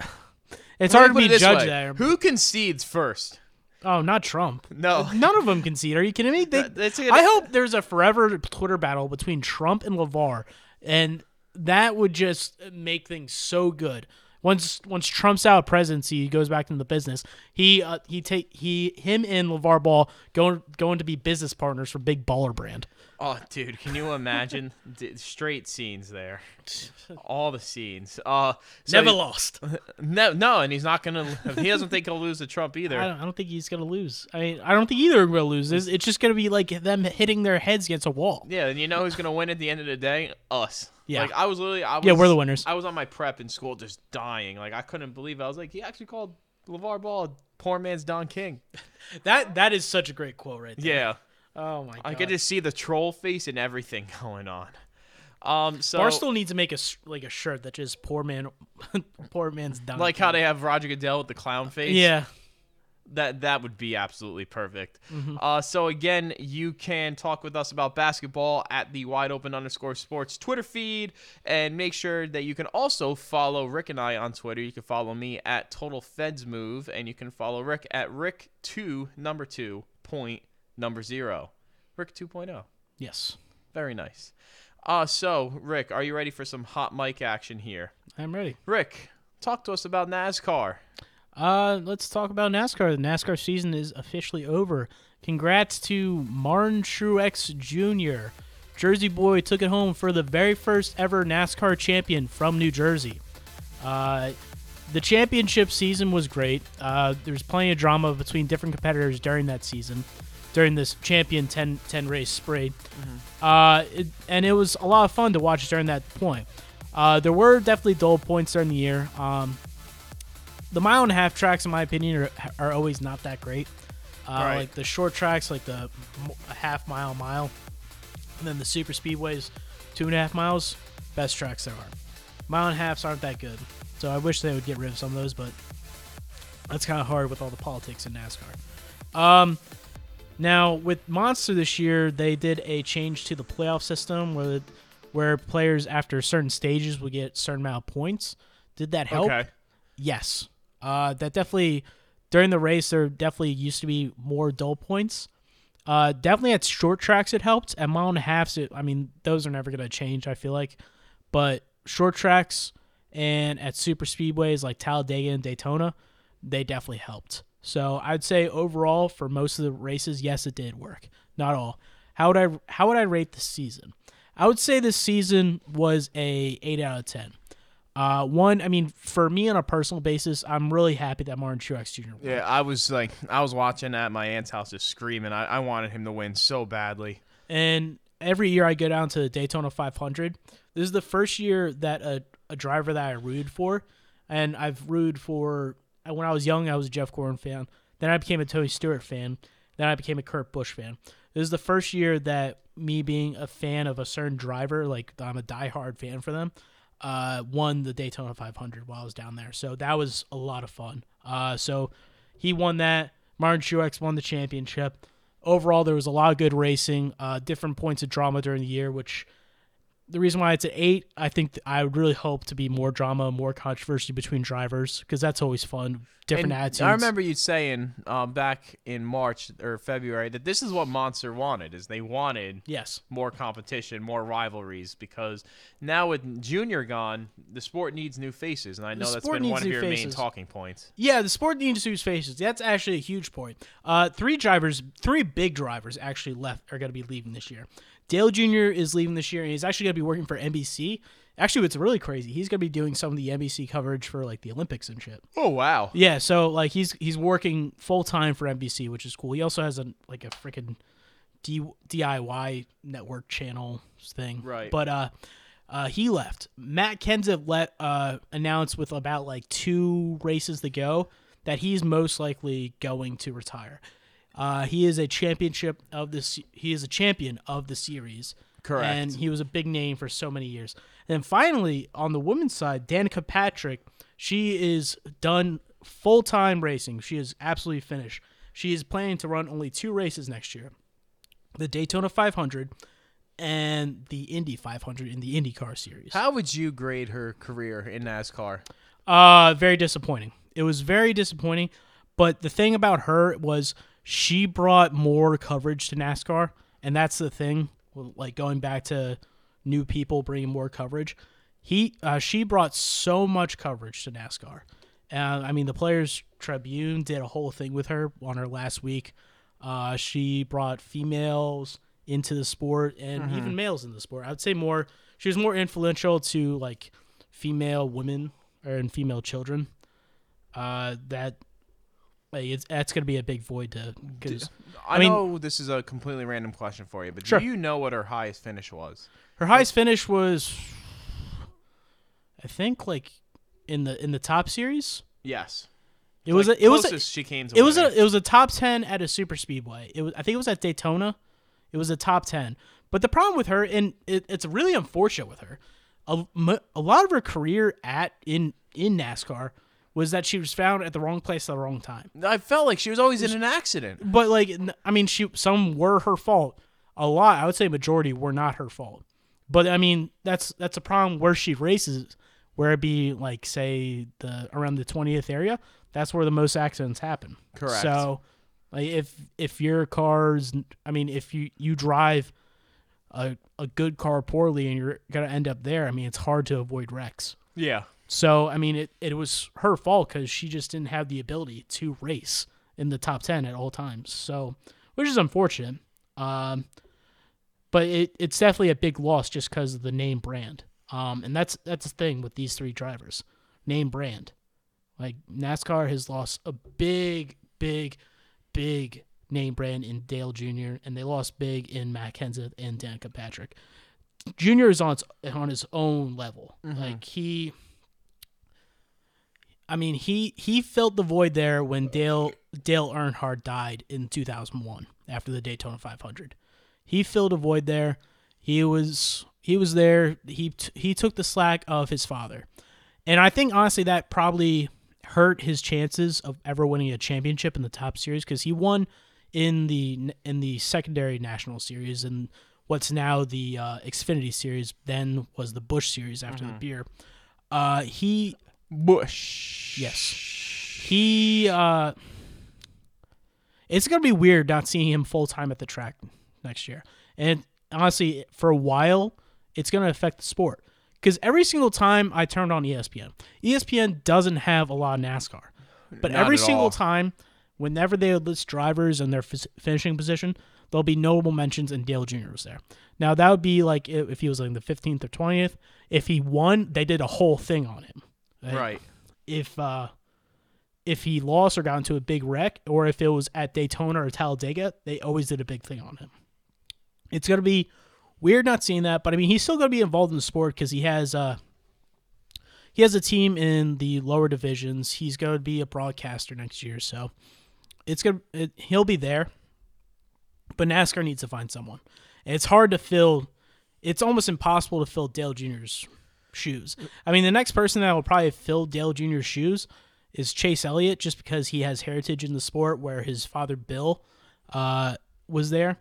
*laughs* it's hard to be it judged way. there. Who concedes first? Oh, not Trump. No. None of them concede. Are you kidding me? They, it. I hope there's a forever Twitter battle between Trump and Levar, and that would just make things so good. Once once Trump's out of presidency, he goes back into the business. He uh, he take he him and Levar Ball going going to be business partners for Big Baller Brand. Oh, dude, can you imagine *laughs* D- straight scenes there? *laughs* All the scenes. Uh, so Never he- lost. *laughs* No, no, and he's not gonna. He doesn't think he'll lose to Trump either. I don't, I don't think he's gonna lose. I mean, I don't think either gonna lose. It's, it's just gonna be like them hitting their heads against a wall. Yeah, and you know who's gonna win at the end of the day? Us. Yeah. Like I was literally. I was, Yeah, we're the winners. I was on my prep in school, just dying. Like I couldn't believe. It. I was like, he actually called LeVar Ball poor man's Don King. That that is such a great quote right there. Yeah. Oh my god. I could just see the troll face and everything *laughs* going on. Um, so Barstool needs to make a like a shirt that just poor man, *laughs* poor man's done. like how they have Roger Goodell with the clown face. Yeah. that that would be absolutely perfect. Mm-hmm. Uh, so again, you can talk with us about basketball at the wide open underscore sports Twitter feed, and make sure that you can also follow Rick and I on Twitter. You can follow me at Total Feds Move, and you can follow Rick at Rick two number two point number zero, Rick 2.0. Yes, Very nice. Uh, so Rick, are you ready for some hot mic action here? I'm ready. Rick, talk to us about NASCAR. Uh, let's talk about NASCAR. The NASCAR season is officially over. Congrats to Martin Truex Jr. Jersey boy took it home for the very first ever NASCAR champion from New Jersey. Uh, the championship season was great. Uh, there was plenty of drama between different competitors during that season, during this champion 10, 10 race spree. Uh, it, and it was a lot of fun to watch during that point. Uh, there were definitely dull points during the year. Um, the mile and a half tracks, in my opinion, are, are always not that great. Uh, Right. Like the short tracks, like the half mile, mile, and then the super speedways, two and a half miles, best tracks there are. Mile and a halves aren't that good, so I wish they would get rid of some of those, but that's kind of hard with all the politics in NASCAR. Um, now with Monster this year, they did a change to the playoff system where where players after certain stages would get a certain amount of points. Did that help? Okay. Yes. Uh, that definitely during the race there definitely used to be more dull points. Uh, definitely at short tracks it helped. At mile and a halfs, it, I mean those are never gonna change. I feel like, but short tracks and at super speedways like Talladega and Daytona, they definitely helped. So I'd say overall for most of the races, yes, it did work. Not all. How would I how would I rate the season? I would say this season was a eight out of ten. Uh, one, I mean, for me on a personal basis, I'm really happy that Martin Truex Jr. won. Yeah, I was like, I was watching at my aunt's house, just screaming. I, I wanted him to win so badly. And every year I go down to the Daytona 500. This is the first year that a, a driver that I rooted for, and I've rooted for. When I was young, I was a Jeff Gordon fan. Then I became a Tony Stewart fan. Then I became a Kurt Busch fan. This is the first year that me being a fan of a certain driver, like I'm a diehard fan for them, uh, won the Daytona 500 while I was down there. So that was a lot of fun. Uh, so he won that. Martin Truex won the championship. Overall, there was a lot of good racing, uh, different points of drama during the year, which the reason why it's at eight, I think th- I would really hope to be more drama, more controversy between drivers because that's always fun. Different And attitudes. I remember you saying um, back in March or February that this is what Monster wanted, is they wanted Yes. more competition, more rivalries, because now with Junior gone, the sport needs new faces, and I know that's been one of your main talking points. Yeah, the sport needs new faces. That's actually a huge point. Uh, three drivers, three big drivers actually left are going to be leaving this year. Dale Jr. is leaving this year, and he's actually going to be working for NBC. Actually, what's really crazy, he's going to be doing some of the NBC coverage for like the Olympics and shit. Oh wow! Yeah, so like he's he's working full time for NBC, which is cool. He also has a like a freaking D, DIY network channel thing. Right. But uh uh he left. Matt Kenseth let uh announced with about like two races to go that he's most likely going to retire. Uh he is a championship of this he is a champion of the series. Correct. And he was a big name for so many years. And then finally, on the women's side, Danica Patrick, she is done full time racing. She is absolutely finished. She is planning to run only two races next year the Daytona 500 and the Indy 500 in the IndyCar series. How would you grade her career in NASCAR? Uh, very disappointing. It was very disappointing. But the thing about her was she brought more coverage to NASCAR, and that's the thing. Like going back to new people bringing more coverage, he uh, she brought so much coverage to NASCAR. Uh, I mean, the Players Tribune did a whole thing with her on her last week. Uh, she brought females into the sport and even males in the sport. I would say more. She was more influential to like female women or and female children. Uh, that like it's that's gonna be a big void to because I, I mean- know this is a completely random question for you, but Sure. do you know what her highest finish was? her highest finish was, I think like in the in the top series. Yes. It was Like, a, it was a, she came to it was a it was a top 10 at a super speedway it was i think it was at daytona it was a top 10 but the problem with her and it, it's really unfortunate with her a, a lot of her career at in in nascar was that she was found at the wrong place at the wrong time I felt like she was always in an accident. but like I mean she some were her fault a lot i would say majority were not her fault but i mean that's that's a problem where she races where it be like say the around the 20th area that's where the most accidents happen Correct. so like if if your car's i mean if you you drive a, a good car poorly and you're gonna end up there i mean it's hard to avoid wrecks Yeah. So I mean, it, it was her fault because she just didn't have the ability to race in the top ten at all times. So, which is unfortunate. Um, but it, it's definitely a big loss just because of the name brand. Um, and that's that's the thing with these three drivers, name brand. Like NASCAR has lost a big, big, big name brand in Dale Jr. and they lost big in Matt Kenseth and Danica Patrick. Junior is on its, on his own level. Like he, I mean he he filled the void there when Dale Dale Earnhardt died in 2001 after the Daytona 500. He filled a void there. He was he was there. He t- he took the slack of his father, and I think honestly that probably hurt his chances of ever winning a championship in the top series because he won in the in the secondary national series and what's now the uh, Xfinity series then was the Busch series after the beer. Uh, he Busch. Yes. He uh it's gonna be weird not seeing him full time at the track next year. And honestly, for a while, it's gonna affect the sport. Because every single time I turned on ESPN, ESPN doesn't have a lot of NASCAR. But Not every single all. time, whenever they list drivers and their f- finishing position, there'll be notable mentions, and Dale Jr. was there. Now that would be like if he was like the 15th or 20th. If he won, they did a whole thing on him. Right. If uh, if he lost or got into a big wreck, or if it was at Daytona or Talladega, they always did a big thing on him. It's gonna be weird not seeing that, but I mean he's still gonna be involved in the sport because he has uh he has a team in the lower divisions. He's going to be a broadcaster next year, so it's gonna it, he'll be there. But NASCAR needs to find someone. And it's hard to fill. It's almost impossible to fill Dale Jr.'s shoes. I mean, the next person that will probably fill Dale Jr.'s shoes is Chase Elliott, just because he has heritage in the sport, where his father Bill uh, was there.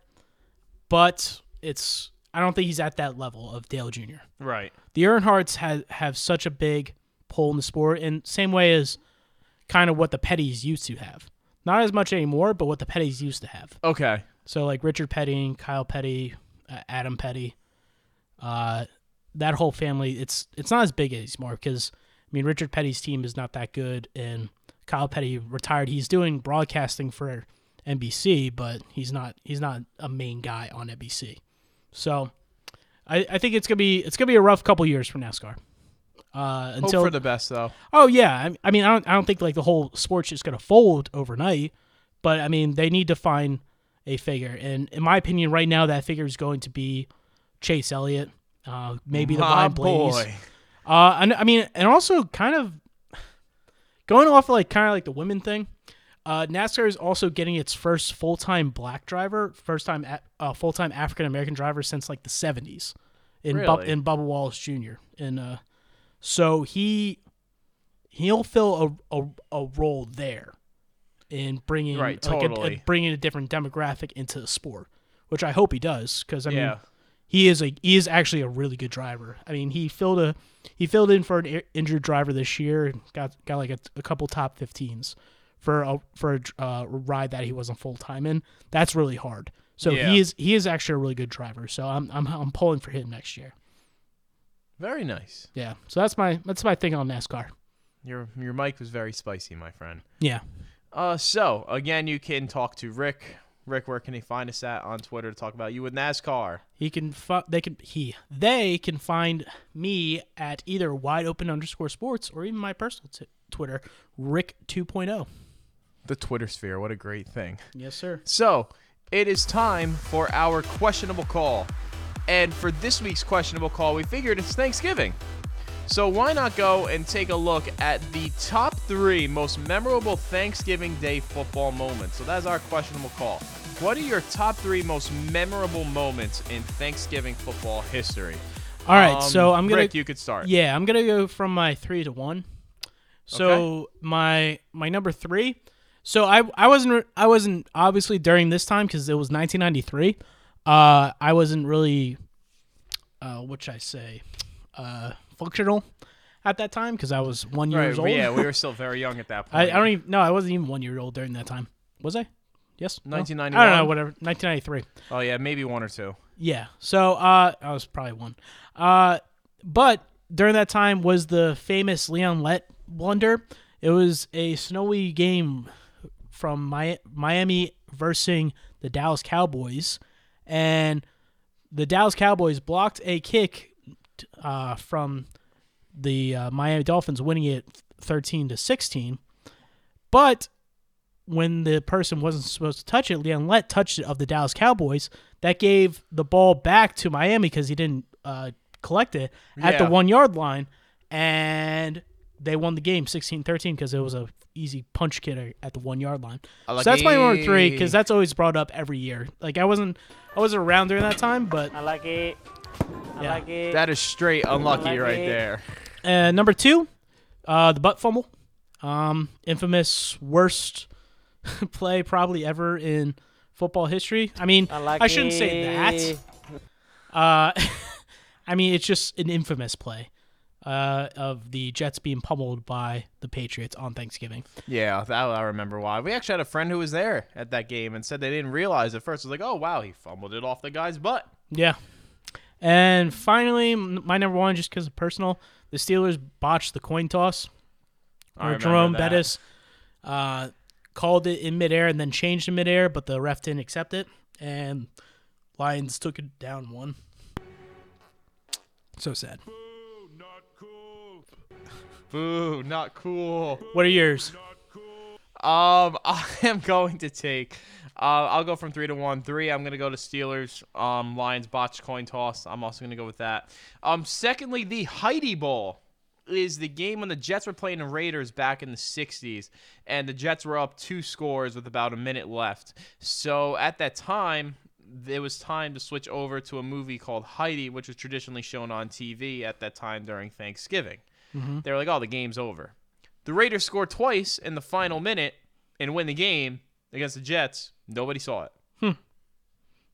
But it's I don't think he's at that level of Dale Jr Right. the Earnhardts have have such a big pull in the sport, and same way as kind of what the Pettys used to have. Not as much anymore, but what the Pettys used to have. Okay. So like Richard Petty, Kyle Petty, uh, Adam Petty, uh, that whole family. It's it's not as big anymore because I mean Richard Petty's team is not that good, and Kyle Petty retired. He's doing broadcasting for NBC, but he's not he's not a main guy on NBC. So I, I think it's gonna be it's gonna be a rough couple years for NASCAR. Uh, Hope until for the best though. Oh yeah, I, I mean, I don't, I don't think like the whole sport's just gonna fold overnight, but I mean, they need to find a figure, and in my opinion, right now that figure is going to be Chase Elliott, uh, maybe the Blaze. boy. Uh, and I mean, and also kind of going off of like kind of like the women thing. Uh, NASCAR is also getting its first full time black driver, first time a- uh, full time African American driver since like the seventies, in Really? in Bubba Wallace Jr. And uh, so he he'll fill a, a, a role there in bringing Right, like a- a- totally. bringing a different demographic into the sport, which I hope he does because I mean Yeah. He is a he is actually a really good driver. I mean he filled a he filled in for an injured driver this year and got got like a, a couple top 15s for a for a uh, ride that he wasn't full time in. That's really hard. So Yeah. he is he is actually a really good driver. So I'm I'm I'm pulling for him next year. Very nice. Yeah. So that's my that's my thing on NASCAR. Your your mic was very spicy, my friend. Yeah. Uh, so again, you can talk to Rick. Rick, where can he find us at on Twitter to talk about you with NASCAR? He can fi- they can he they can find me at either wide open underscore sports or even my personal t- Twitter Rick oh. 2.0. The Twitter sphere. What a great thing. Yes, sir. So, it is time for our questionable call. And for this week's questionable call, we figured it's Thanksgiving. So, why not go and take a look at the top three most memorable Thanksgiving Day football moments? So, that's our questionable call. What are your top three most memorable moments in Thanksgiving football history? All right, Um, so I'm gonna Rick, you could start. Yeah, I'm gonna go from my three to one. So my my number three. So I I wasn't I wasn't obviously during this time because it was 1993. Uh, I wasn't really, uh, what should I say, uh, functional at that time because I was one Right, years old. yeah, we were *laughs* still very young at that I, point. I don't even no, I wasn't even one year old during that time. Was I? Yes. No? I don't know. Whatever. 1993. Oh yeah, maybe one or two. Yeah. So uh, I was probably one. Uh, but during that time was the famous Leon Lett blunder. It was a snowy game from Mi- Miami versus the Dallas Cowboys, and the Dallas Cowboys blocked a kick uh, from the uh, Miami Dolphins, winning it 13 to 16. But when the person wasn't supposed to touch it, Leon Lett touched it of the Dallas Cowboys. That gave the ball back to Miami because he didn't uh, collect it at the one yard line, and they won the game 16-13 because it was a easy punch kid at the one yard line. So that's my number three because that's always brought up every year. Like I wasn't I wasn't around during that time, but I like it. I Yeah. like it. That is straight unlucky like right it. there. Uh, number two, uh, the butt fumble. Um, infamous worst *laughs* play probably ever in football history. I mean, I I shouldn't say that. *laughs* Uh, *laughs* I mean, it's just an infamous play uh, of the Jets being pummeled by the Patriots on Thanksgiving. Yeah, that I remember why. We actually had a friend who was there at that game and said they didn't realize at first. It was like, oh wow, he fumbled it off the guy's butt. Yeah. And finally, my number one, just because of personal, the Steelers botched the coin toss. I Or remember Jerome that. Bettis uh, called it in midair and then changed in midair, but the ref didn't accept it. and Lions took it down one. So sad. Boo, not cool. Boo, not cool. What are yours? Um, *laughs* I am going to take. Uh, I'll go from three to one. Three, I'm gonna go to Steelers. Um, Lions botched coin toss. I'm also gonna go with that. Um, secondly, the Heidi Bowl is the game when the Jets were playing the Raiders back in the '60s, and the Jets were up two scores with about a minute left. So at that time, it was time to switch over to a movie called Heidi, which was traditionally shown on TV at that time during Thanksgiving. They were like, "Oh, the game's over." The Raiders score twice in the final minute and win the game against the Jets. Nobody saw it.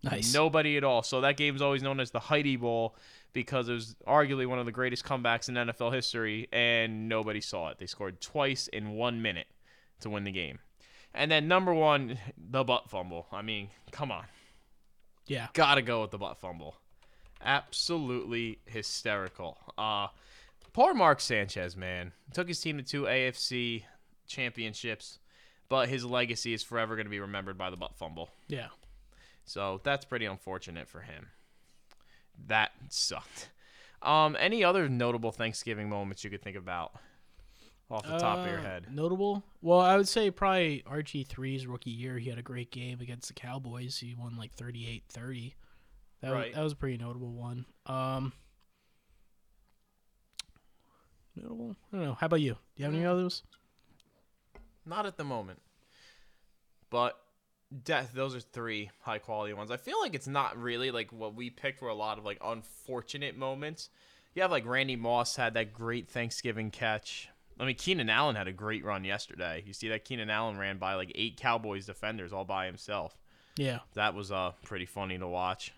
Nice. Nobody at all. So that game's always known as the Heidi Bowl because it was arguably one of the greatest comebacks in NFL history, and nobody saw it. They scored twice in one minute to win the game. And then number one, the butt fumble. I mean, come on. Yeah. Gotta go with the butt fumble. Absolutely hysterical. Uh poor Mark Sanchez, man. Took his team to two AFC championships, but his legacy is forever going to be remembered by the butt fumble. Yeah. So that's pretty unfortunate for him. That sucked. Um, any other notable Thanksgiving moments you could think about off the top of your Uh, head? Notable? Well, I would say probably RG3's rookie year. He had a great game against the Cowboys. He won like 38 30. That, Right. was, that was a pretty notable one. Um, notable? I don't know. How about you? Do you have any others? Not at the moment. But death those are three high quality ones. I feel like it's not really like what we picked were a lot of like unfortunate moments. You have like Randy Moss had that great Thanksgiving catch. I mean Keenan Allen had a great run yesterday. You see that Keenan Allen ran by like eight Cowboys defenders all by himself. Yeah. That was uh pretty funny to watch.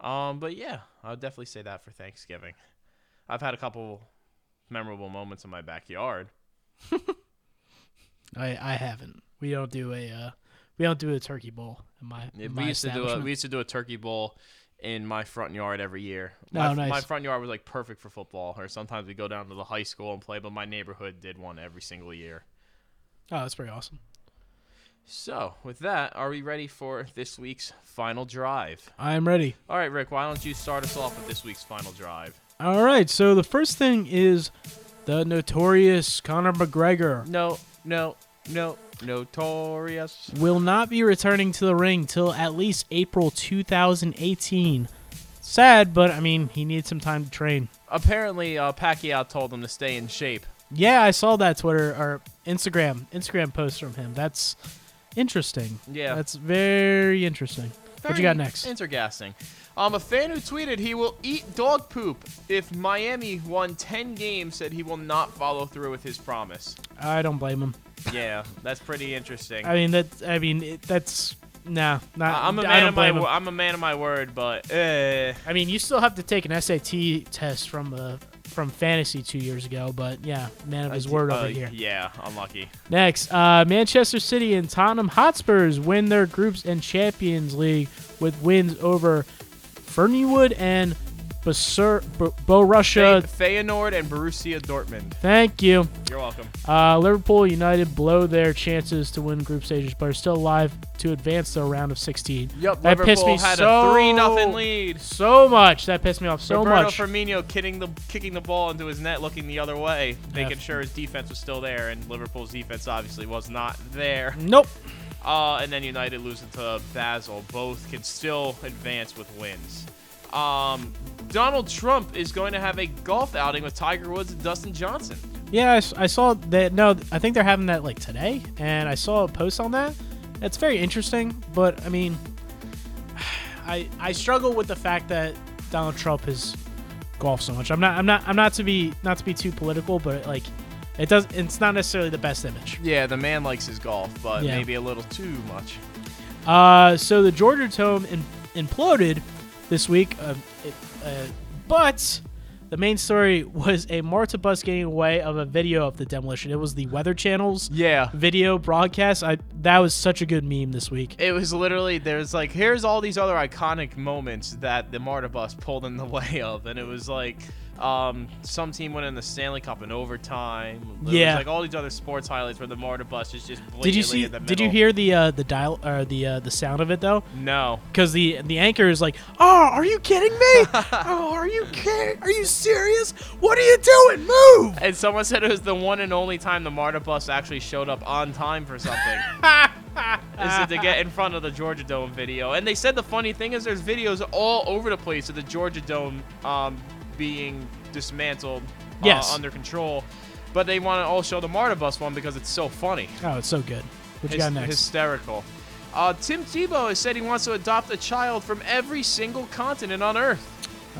Um, but yeah, I would definitely say that for Thanksgiving. I've had a couple memorable moments in my backyard. *laughs* I I haven't. We don't do a uh, we don't do a turkey bowl in my. Yeah, in we my used to do a we used to do a turkey bowl in my front yard every year. Oh, My, nice. my front yard was like perfect for football. Or sometimes we go down to the high school and play, but my neighborhood did one every single year. Oh, that's pretty awesome. So with that, are we ready for this week's final drive? I'm ready. All right, Rick, why don't you start us off with this week's final drive? All right. So the first thing is the notorious Conor McGregor No, no, no, notorious. will not be returning to the ring till at least April 2018. Sad, but I mean, he needs some time to train. Apparently, uh, Pacquiao told him to stay in shape. Yeah, I saw that Twitter or Instagram Instagram post from him. That's interesting. Yeah. That's very interesting. what you got Very next? Intergasting. Um, a fan who tweeted he will eat dog poop if Miami won 10 games said he will not follow through with his promise. I don't blame him. Yeah, that's pretty interesting. I mean that. I mean it, that's nah. Not. I'm a man of my blame him. wo- I'm a man of my word, but eh. I mean, you still have to take an SAT test from uh, from fantasy two years ago, but yeah, man of his word Uh, over here. Yeah, unlucky. Next, uh, Manchester City and Tottenham Hotspurs win their groups and Champions League with wins over Ferneywood and Basur- B- Borussia. Fey- Feyenoord and Borussia Dortmund. Thank you. You're welcome. Uh, Liverpool United blow their chances to win group stages, but are still alive to advance to a round of 16. Yep, that Liverpool pissed me had so a three nothing lead. So much. That pissed me off so Roberto much. Firmino kicking the kicking the ball into his net, looking the other way, Yeah. making sure his defense was still there, and Liverpool's defense obviously was not there. Nope. Uh, and then United losing to Basel. Both can still advance with wins. Um, Donald Trump is going to have a golf outing with Tiger Woods and Dustin Johnson. Yeah, I saw that. No, I think they're having that like today, and I saw a post on that. It's very interesting, but I mean, *sighs* I I struggle with the fact that Donald Trump has golf so much. I'm not I'm not I'm not to be not to be too political, but like it does. It's not necessarily the best image. Yeah, the man likes his golf, but Yeah. maybe a little too much. Uh, so the Georgia Dome in, imploded this week, uh, it, uh, but the main story *laughs* was a Marta bus getting away of a video of the demolition. It was the Weather Channel's Yeah. video broadcast. I that was such a good meme this week. It was literally there's like here's all these other iconic moments that the Marta bus pulled in the *laughs* way of, and it was like Um, some team went in the Stanley Cup in overtime. There Yeah. like all these other sports highlights where the MARTA bus is just Did you see? Did you hear the uh, the dial or the uh, the sound of it though? No. Because the the anchor is like, "Oh, are you kidding me? *laughs* oh, are you kidding? Are you serious? What are you doing? Move!" And someone said it was the one and only time the MARTA bus actually showed up on time for something. *laughs* is it to get in front of the Georgia Dome video. And they said the funny thing is there's videos all over the place of the Georgia Dome um, being dismantled uh, Yes. under control. But they want to all show the MARTA bus one because it's so funny. Oh, it's so good. What you Hys- got next? Hysterical. Uh, Tim Tebow has said he wants to adopt a child from every single continent on Earth.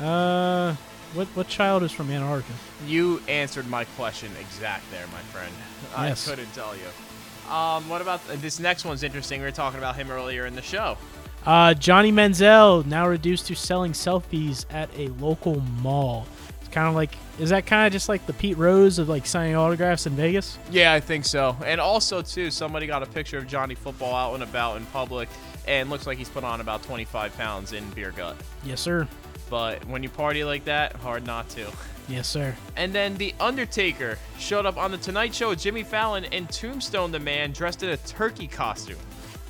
Uh, what what child is from Antarctica? You answered my question exact there, my friend. Yes. I couldn't tell you. Um, what about this next one's interesting? We were talking about him earlier in the show. Uh, Johnny Manziel now reduced to selling selfies at a local mall. It's kind of like, is that kind of just like the Pete Rose of like signing autographs in Vegas? Yeah, I think so. And also, too, somebody got a picture of Johnny Football out and about in public, and looks like he's put on about 25 pounds in beer gut. Yes, sir. But when you party like that, hard not to. Yes, sir. And then The Undertaker showed up on The Tonight Show with Jimmy Fallon and Tombstone the Man dressed in a turkey costume.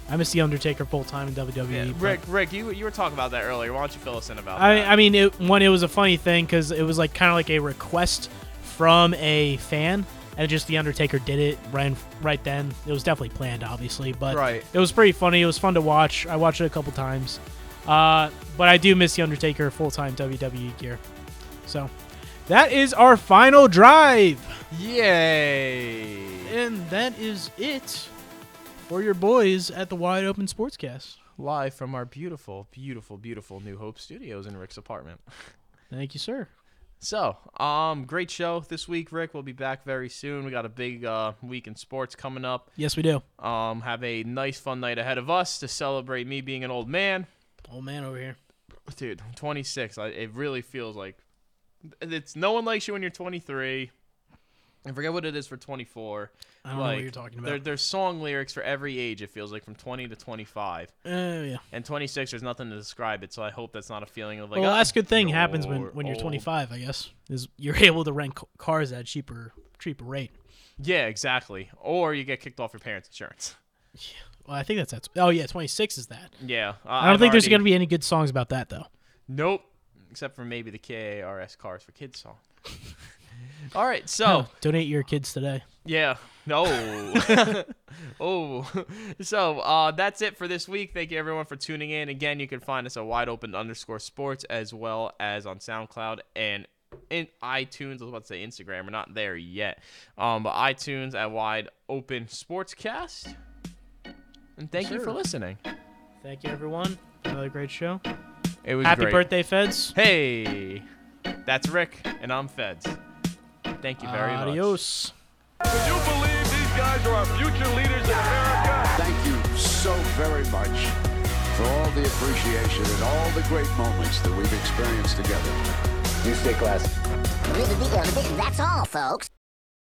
I miss the Undertaker full time in WWE. but- Rick, Rick, you, you were talking about that earlier. Why don't you fill us in about I, that? I mean, it, one, it was a funny thing because it was like kind of like a request from a fan, and just the Undertaker did it right right then. It was definitely planned, obviously, but Right. it was pretty funny. It was fun to watch. I watched it a couple times, uh, but I do miss the Undertaker full time WWE gear. So that is our final drive, Yay! and that is it for your boys at the Wide Open Sportscast. Live from our beautiful, beautiful, beautiful New Hope studios in Rick's apartment. Thank you, sir. So, um, great show this week, Rick. We'll be back very soon. We got a big uh, week in sports coming up. Yes, we do. Um, have a nice, fun night ahead of us to celebrate me being an old man. Old man over here. Dude, I'm 26. I, it really feels like it's no one likes you when you're 23. I forget what it is for 24. I don't know what you're talking about. There, there's song lyrics for every age. It feels like from 20 to 25. Uh, yeah. And 26, there's nothing to describe it. So I hope that's not a feeling of like. well, "Ah, that's good thing happens when, you're when you're old." 25, I guess, is you're *laughs* able to rent cars at a cheaper cheaper rate. Yeah, exactly. Or you get kicked off your parents' insurance. Yeah. Well, I think that's that's. Oh yeah, 26 is that. Yeah. Uh, I don't think there's gonna be any good songs about that though. Nope. Except for maybe the KARS Cars for Kids song. *laughs* *laughs* All right, so *laughs* donate your kids today. yeah, no, *laughs* oh, so uh, that's it for this week. Thank you everyone for tuning in. Again, you can find us at Wide Open underscore Sports as well as on SoundCloud and in iTunes. I was about to say Instagram. We're not there yet, um, but iTunes at Wide Open Sportscast. And thank you for listening. Thank you, everyone. Another great show. It was Happy great. birthday, Feds. Hey, that's Rick, and I'm Feds. Thank you very much. Adios. Can you believe these guys are our future leaders in America? Thank you so very much for all the appreciation and all the great moments that we've experienced together. You stay classy. That's all, folks.